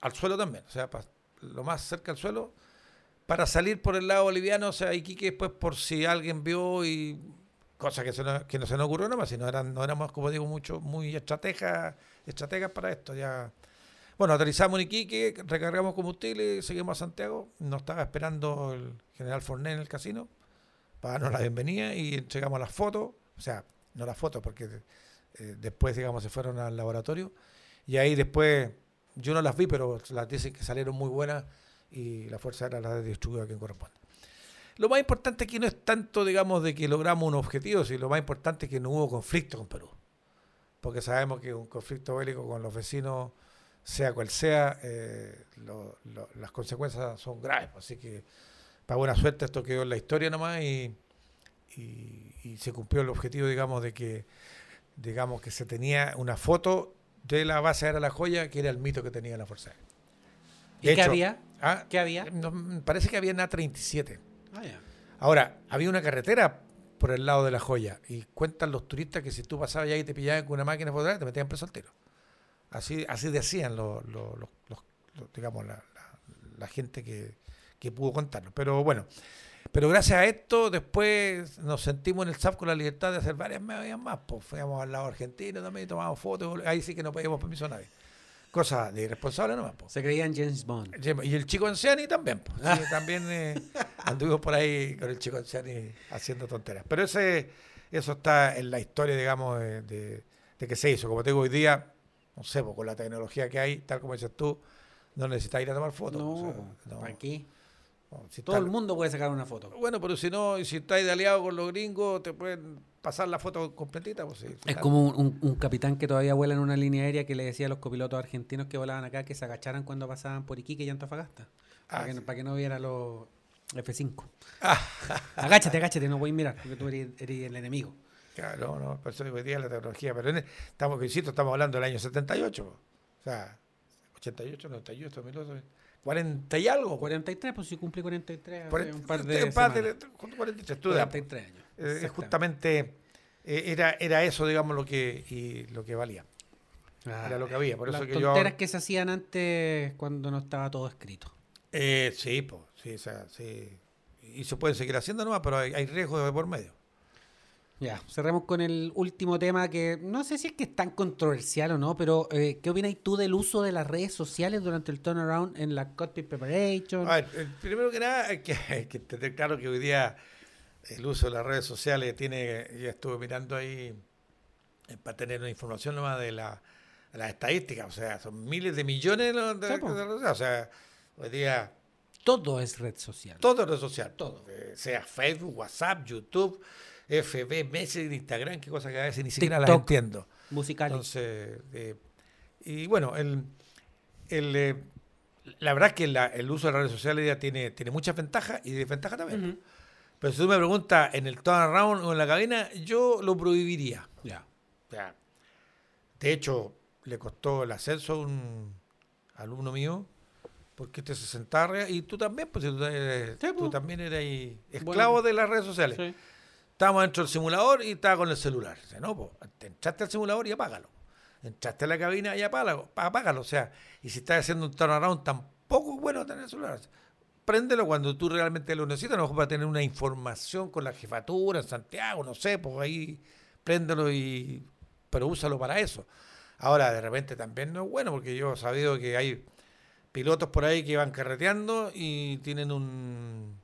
Al suelo también, o sea, lo más cerca al suelo, para salir por el lado boliviano, o sea, Iquique después por si alguien vio y cosa que, se nos- que no se nos ocurrió nada más, si no, eran, no éramos, como digo, mucho, muy estrategas, estrategas para esto. ya Bueno, aterrizamos en Iquique, recargamos combustible, seguimos a Santiago, nos estaba esperando el general Forné en el casino para darnos la bienvenida y entregamos las fotos, o sea, no las fotos porque eh, después, digamos, se fueron al laboratorio y ahí después, yo no las vi, pero las dicen que salieron muy buenas y la fuerza era la distribuida a quien corresponde. Lo más importante aquí no es tanto, digamos, de que logramos un objetivo, sino lo más importante es que no hubo conflicto con Perú. Porque sabemos que un conflicto bélico con los vecinos, sea cual sea, eh, las consecuencias son graves. Así que, para buena suerte, esto quedó en la historia nomás y- y se cumplió el objetivo, digamos, de que, digamos, que se tenía una foto de la base aérea La Joya, que era el mito que tenía la Fuerza Aérea. ¿Y De qué había? ah, ¿Qué había? parece que había una 37. Ah, ya. Ahora, había una carretera por el lado de la joya y cuentan los turistas que si tú pasabas allá y te pillaban con una máquina fotográfica te metían preso al tiro. Así, así decían los, los, los- los- digamos, la, la- la gente que, que pudo contarnos. Pero bueno, pero gracias a esto después nos sentimos en el SAP con la libertad de hacer varias medidas más. Pues fuimos al lado argentino también, tomamos fotos, ahí sí que no pedimos permiso a nadie. Cosa de irresponsable nomás. Pues. Se creían James Bond. Y el chico Anciani también. pues. Sí, también eh, anduvimos por ahí con el chico Anciani haciendo tonteras. Pero ese, eso está en la historia, digamos, de, de- de que se hizo. Como te digo, hoy día, no sé, pues, con la tecnología que hay, tal como dices tú, no necesitas ir a tomar fotos. No, o sea, no, ¿para si Todo está- el mundo puede sacar una foto. Bueno, pero si no, y si estáis de aliado con los gringos, te pueden pasar la foto completita. Pues, sí, Es como un, capitán que todavía vuela en una línea aérea que le decía a los copilotos argentinos que volaban acá que se agacharan cuando pasaban por Iquique y Antofagasta. Ah, para, que, sí. no- para que no viera los F5. Ah. agáchate, agáchate, no voy a mirar porque tú eres, eres el enemigo. Claro, no, por eso hoy día la tecnología, pero en- estamos, insisto, estamos hablando del año 78, o sea, 88, 98, 2008, 40 y algo. 43, pues si cumplí 43 hace 40, un par de empate, semanas. 43, tú da, 43 años. eh, justamente eh, era, era eso, digamos, lo que, y lo que valía. Ah, Era lo que había. Por las eso que yo. tonteras que se hacían antes cuando no estaba todo escrito. Eh, sí, pues, sí, o sea, sí. Y se pueden seguir haciendo nomás, pero hay, hay riesgos de por medio. Ya, cerremos con el último tema que no sé si es que es tan controversial o no, pero eh, ¿qué opinas tú del uso de las redes sociales durante el turnaround en la cockpit preparation? A ver, eh, primero que nada, hay que, hay que tener claro que hoy día el uso de las redes sociales tiene, ya estuve mirando ahí eh, para tener una información nomás de, la, de las estadísticas, o sea, son miles de millones de, de- de o sea, hoy día Todo es red social. todo es red social, Todo. sea Facebook, WhatsApp, YouTube, FB, Messenger, Instagram, qué cosas que a veces ni siquiera las entiendo. Musical. Entonces, eh, y bueno, el, el, eh, la verdad es que la- el uso de las redes sociales ya tiene, tiene muchas ventajas y desventajas también. Pero si tú me preguntas en el turnaround o en la cabina, yo lo prohibiría. Ya. Sea, de hecho, le costó el ascenso a un alumno mío porque este se sentaba y tú también, pues tú, eres- Sí, tú pues. también eres esclavo de las redes sociales. Sí. Estábamos dentro del simulador y estaba con el celular. Dice, no, pues, te entraste al simulador y apágalo. Entraste a la cabina y apágalo, apágalo. O sea, y si estás haciendo un turnaround, tampoco es bueno tener el celular. Préndelo cuando tú realmente lo necesitas, a lo mejor para tener una información con la jefatura en Santiago, no sé, pues ahí préndelo y... Pero úsalo para eso. Ahora, de repente también no es bueno, porque yo he sabido que hay pilotos por ahí que van carreteando y tienen un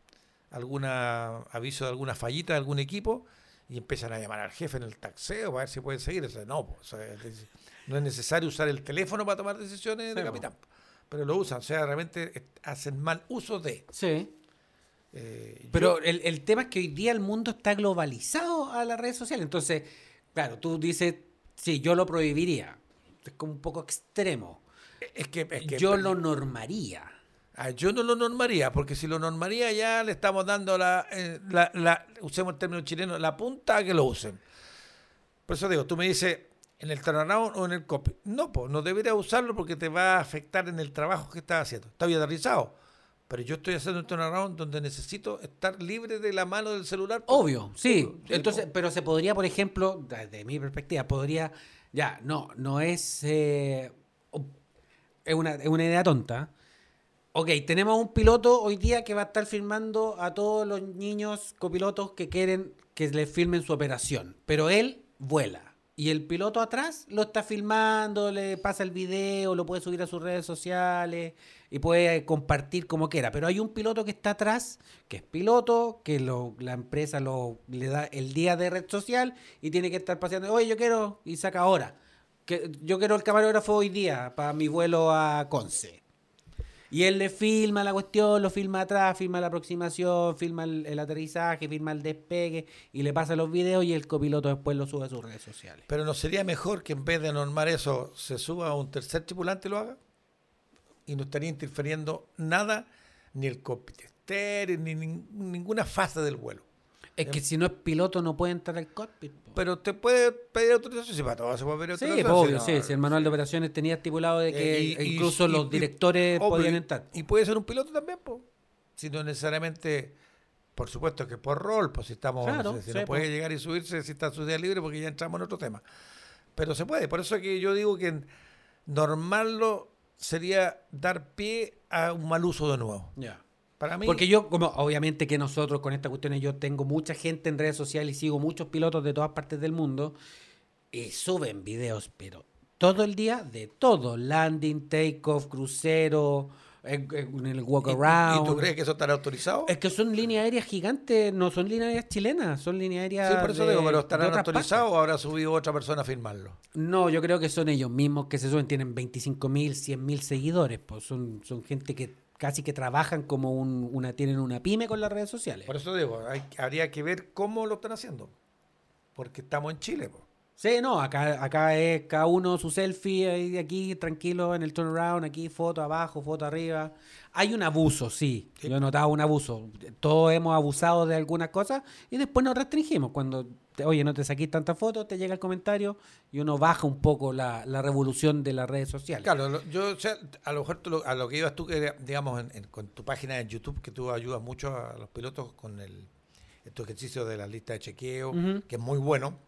alguna aviso de alguna fallita de algún equipo y empiezan a llamar al jefe en el taxeo para ver si pueden seguir. O sea, no, o sea, es- no es necesario usar el teléfono para tomar decisiones de capitán, pero lo usan. O sea, realmente hacen mal uso de. Sí. eh, Pero yo- el, el tema es que hoy día el mundo está globalizado a las redes sociales. Entonces, claro, tú dices, sí, yo lo prohibiría. Es como un poco extremo. es que, es que- yo lo normaría. Ah, yo no lo normaría, porque si lo normaría ya le estamos dando la, eh, la, la- usemos el término chileno, la punta a que lo usen. Por eso digo, tú me dices, ¿en el turnaround o en el copy? No, pues no deberías usarlo porque te va a afectar en el trabajo que estás haciendo. Está bien aterrizado, pero yo estoy haciendo un turnaround donde necesito estar libre de la mano del celular. Obvio, sí. Entonces, pero se podría, por ejemplo, desde mi perspectiva, podría, ya, no, no es, eh, es, una, es una idea tonta. Ok, tenemos un piloto hoy día que va a estar filmando a todos los niños copilotos que quieren que le filmen su operación, pero él vuela. Y el piloto atrás lo está filmando, le pasa el video, lo puede subir a sus redes sociales y puede compartir como quiera. Pero hay un piloto que está atrás, que es piloto, que lo, la empresa lo, le da el día de red social y tiene que estar paseando. Oye, yo quiero, y saca ahora. Que, yo quiero el camarógrafo hoy día para mi vuelo a Conce. Y él le filma la cuestión, lo filma atrás, filma la aproximación, filma el, aterrizaje, filma el despegue y le pasa los videos y el copiloto después lo sube a sus redes sociales. Pero ¿no sería mejor que en vez de normar eso, se suba a un tercer tripulante y lo haga? Y no estaría interfiriendo nada, ni el cockpit, ni nin- ninguna fase del vuelo. Es que si no es piloto no puede entrar al cockpit. po. Pero te puede pedir autorización, si para todo se puede pedir Sí, autorización. po, obvio, no, sí. Si el manual de operaciones tenía estipulado de que Eh, y- y- incluso y- los y- directores obvio, podían entrar. Y puede ser un piloto también, pues. Si no necesariamente, por supuesto que por rol, pues si estamos, Claro, no sé, si sí, no puede llegar y subirse si está su día libre, porque ya entramos en otro tema. Pero se puede, por eso es que yo digo que normarlo sería dar pie a un mal uso de nuevo. Ya. Para mí, Porque yo, como obviamente que nosotros con estas cuestiones, yo tengo mucha gente en redes sociales y sigo muchos pilotos de todas partes del mundo y suben videos, pero todo el día de todo: landing, takeoff, crucero, en, en el walk ¿y- around. ¿Y tú crees que eso estará autorizado? Es que son líneas aéreas gigantes, no son líneas aéreas chilenas, son líneas aéreas. Sí, por eso de- digo, pero ¿estarán autorizados o habrá subido otra persona a firmarlo? No, yo creo que son ellos mismos que se suben, tienen 25 mil, 100 mil seguidores, pues son, son gente que casi que trabajan como un- una, tienen una pyme con las redes sociales. Por eso digo, hay- habría que ver cómo lo están haciendo. Porque estamos en Chile. po. Sí, no, acá, acá es cada uno su selfie, aquí tranquilo en el turnaround, aquí foto abajo, foto arriba. Hay un abuso, sí, Sí. yo he notado un abuso. Todos hemos abusado de algunas cosas y después nos restringimos. Cuando, te- oye, no te saquís tantas fotos, te llega el comentario y uno baja un poco la, la revolución de las redes sociales. Claro, lo- yo, o sea, a lo mejor tú a lo que ibas tú, que digamos, en- en- con tu página de YouTube, que tú ayudas mucho a los pilotos con el, estos ejercicios de la lista de chequeo, que es muy bueno,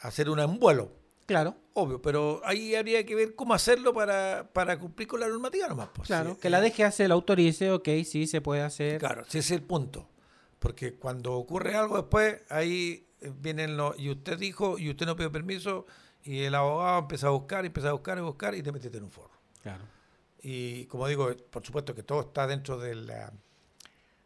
hacer una en vuelo, Claro, obvio, pero ahí habría que ver cómo hacerlo para, para cumplir con la normativa nomás. pues, claro. sí, que la eh, DGAC lo autorice, ok, sí, se puede hacer. Claro, ese es el punto. Porque cuando ocurre algo después, ahí vienen los. Y usted dijo, y usted no pidió permiso, y el abogado empieza a buscar, y empieza a buscar, y buscar, y te metiste en un forro. Claro. Y como digo, por supuesto que todo está dentro de la.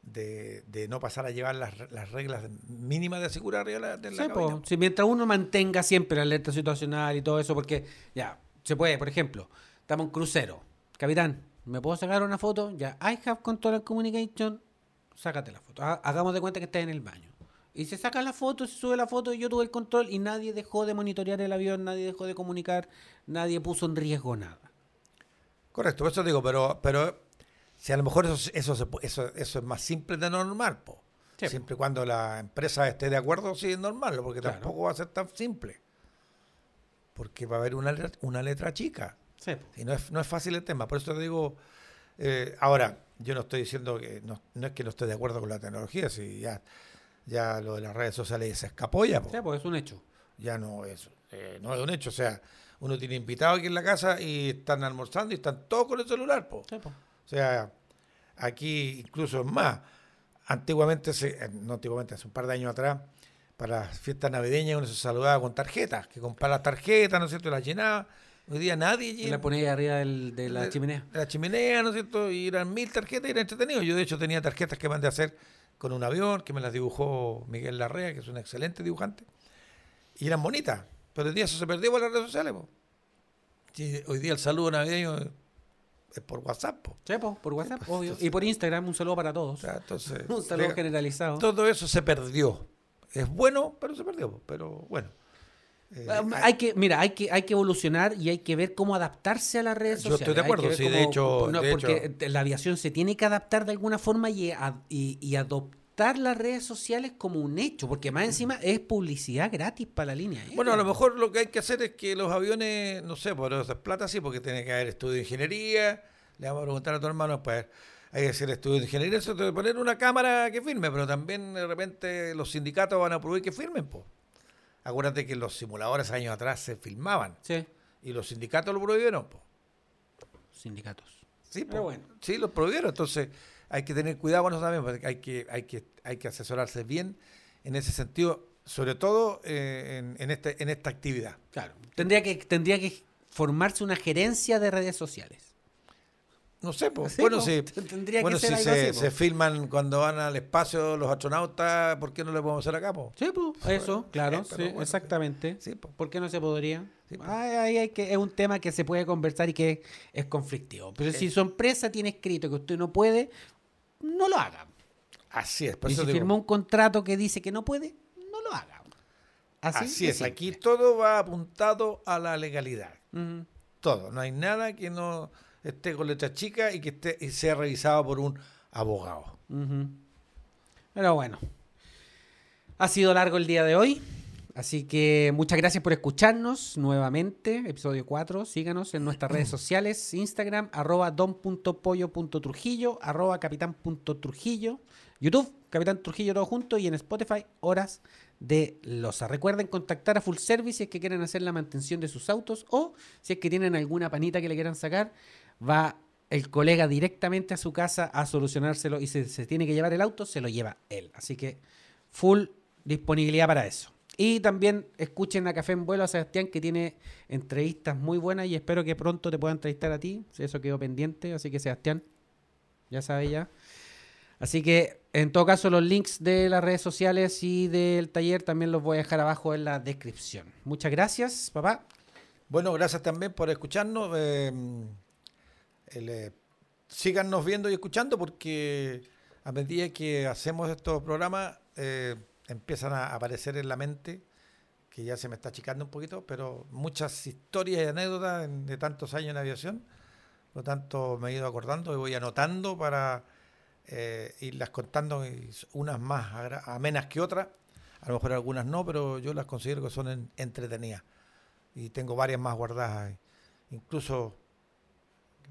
De, de no pasar a llevar las, las reglas mínimas de seguridad de la, Sí, po. cabina. Si mientras uno mantenga siempre la alerta situacional y todo eso, porque ya, se puede, por ejemplo, estamos en crucero. Capitán, ¿me puedo sacar una foto? Ya, I have control communication, sácate la foto. Ha- Hagamos de cuenta que estás en el baño. Y se saca la foto, se sube la foto, y yo tuve el control y nadie dejó de monitorear el avión, nadie dejó de comunicar, nadie puso en riesgo nada. Correcto, por eso digo, pero, pero si a lo mejor eso, eso, se eso, eso es más simple de normal, po. Sí, siempre y cuando la empresa esté de acuerdo, sí es normal, porque Claro. tampoco va a ser tan simple. Porque va a haber una, letra- una letra chica. Sí, Y no es, no es fácil el tema. Por eso te digo, eh, ahora, yo no estoy diciendo que no, no es que no esté de acuerdo con la tecnología, si ya, ya lo de las redes sociales se escapó ya, po. sí, pues es un hecho. ya no es, eh, no es un hecho. O sea, uno tiene invitados aquí en la casa y están almorzando y están todos con el celular, po. Sí, pues. O sea, aquí incluso es más. Antiguamente, se, eh, no antiguamente, hace un par de años atrás, para las fiestas navideñas uno se saludaba con tarjetas, que compraba las tarjetas, ¿no es cierto? Y las llenaba. Hoy día nadie Y llena la ponéis arriba del- de la de- chimenea. de la chimenea, ¿no es cierto? Y eran mil tarjetas y era entretenido. Yo, de hecho, tenía tarjetas que mandé a hacer con un avión, que me las dibujó Miguel Larrea, que es un excelente dibujante. Y eran bonitas. Pero hoy día eso se perdió por las redes sociales, po. Sí, hoy día el saludo navideño es por WhatsApp, po. Sí, por WhatsApp, pues, obvio. entonces- Y por Instagram, un saludo para todos. entonces, Un saludo llega- generalizado. todo eso se perdió. Es bueno, pero se perdió. Pero bueno. Eh, Ah, hay- que, mira, hay que, hay que evolucionar y hay que ver cómo adaptarse a las redes Yo sociales. estoy de acuerdo, sí, de hecho- no, de porque la aviación se tiene que adaptar de alguna forma y, a- y, y adoptar las redes sociales como un hecho, porque más encima es publicidad gratis para la línea. Bueno, a lo mejor lo que hay que hacer es que los aviones, no sé, por esas plata sí, porque tiene que haber estudio de ingeniería. Le vamos a preguntar a tu hermano, pues hay que hacer estudio de ingeniería, eso te poner una cámara que firme, pero también de repente los sindicatos van a prohibir que firmen, pues. Acuérdate que los simuladores años atrás se filmaban Sí, y los sindicatos lo prohibieron, pues. sindicatos. Sí, Pero po. bueno. sí, los prohibieron. Entonces hay que tener cuidado con eso también, porque hay que, hay que, hay que asesorarse bien en ese sentido, sobre todo eh, en, en, este, en esta actividad. Claro. Tendría que, tendría que formarse una gerencia de redes sociales. No sé, pues. Sí, bueno, po. si, Tendría que bueno, ser si algo se, así, se filman cuando van al espacio los astronautas, ¿por qué no lo podemos hacer acá, po? Sí, pues, eso, claro, Eh, pero sí, bueno, exactamente. Sí, po. ¿Por qué no se podría? Sí, pues. Ay, ay, ay, que es un tema que se puede conversar y que es conflictivo. Pero si su empresa tiene escrito que usted no puede, no lo haga. Así es, por y eso si digo, firmó un contrato que dice que no puede, no lo haga. Así, así es, aquí todo va apuntado a la legalidad. Todo, no hay nada que no esté con letra chica y que esté y sea revisado por un abogado. Pero bueno, ha sido largo el día de hoy. Así que muchas gracias por escucharnos nuevamente. Episodio 4. Síganos en nuestras redes sociales: Instagram, arroba don.pollo.trujillo, arroba capitán.trujillo, YouTube, Capitán Trujillo todo junto y en Spotify, Horas de Loza. Recuerden contactar a Full Service si es que quieren hacer la mantención de sus autos o si es que tienen alguna panita que le quieran sacar. Va el colega directamente a su casa a solucionárselo y si se tiene que llevar el auto, se lo lleva él. Así que full disponibilidad para eso. Y también escuchen a Café en Vuelo a Sebastián, que tiene entrevistas muy buenas y espero que pronto te pueda entrevistar a ti. Eso quedó pendiente. Así que, Sebastián, ya sabes ya. Así que, en todo caso, los links de las redes sociales y del taller también los voy a dejar abajo en la descripción. Muchas gracias, papá. Bueno, gracias también por escucharnos. Eh, eh, síganos viendo y escuchando porque a medida que hacemos estos programas eh, empiezan a aparecer en la mente, que ya se me está achicando un poquito, pero muchas historias y anécdotas de tantos años en aviación. Por lo tanto, me he ido acordando y voy anotando para eh, irlas contando, unas más amenas que otras. A lo mejor algunas no, pero yo las considero que son entretenidas. Y tengo varias más guardadas. Incluso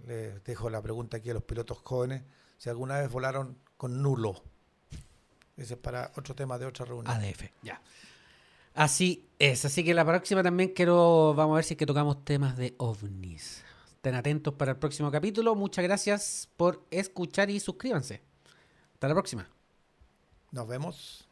les dejo la pregunta aquí a los pilotos jóvenes, si alguna vez volaron con nulo. Ese es para otro tema de otra reunión. ADF, ya. Así es, así que la próxima también quiero, vamos a ver si es que tocamos temas de ovnis. Estén atentos para el próximo capítulo. Muchas gracias por escuchar y suscríbanse. Hasta la próxima. Nos vemos.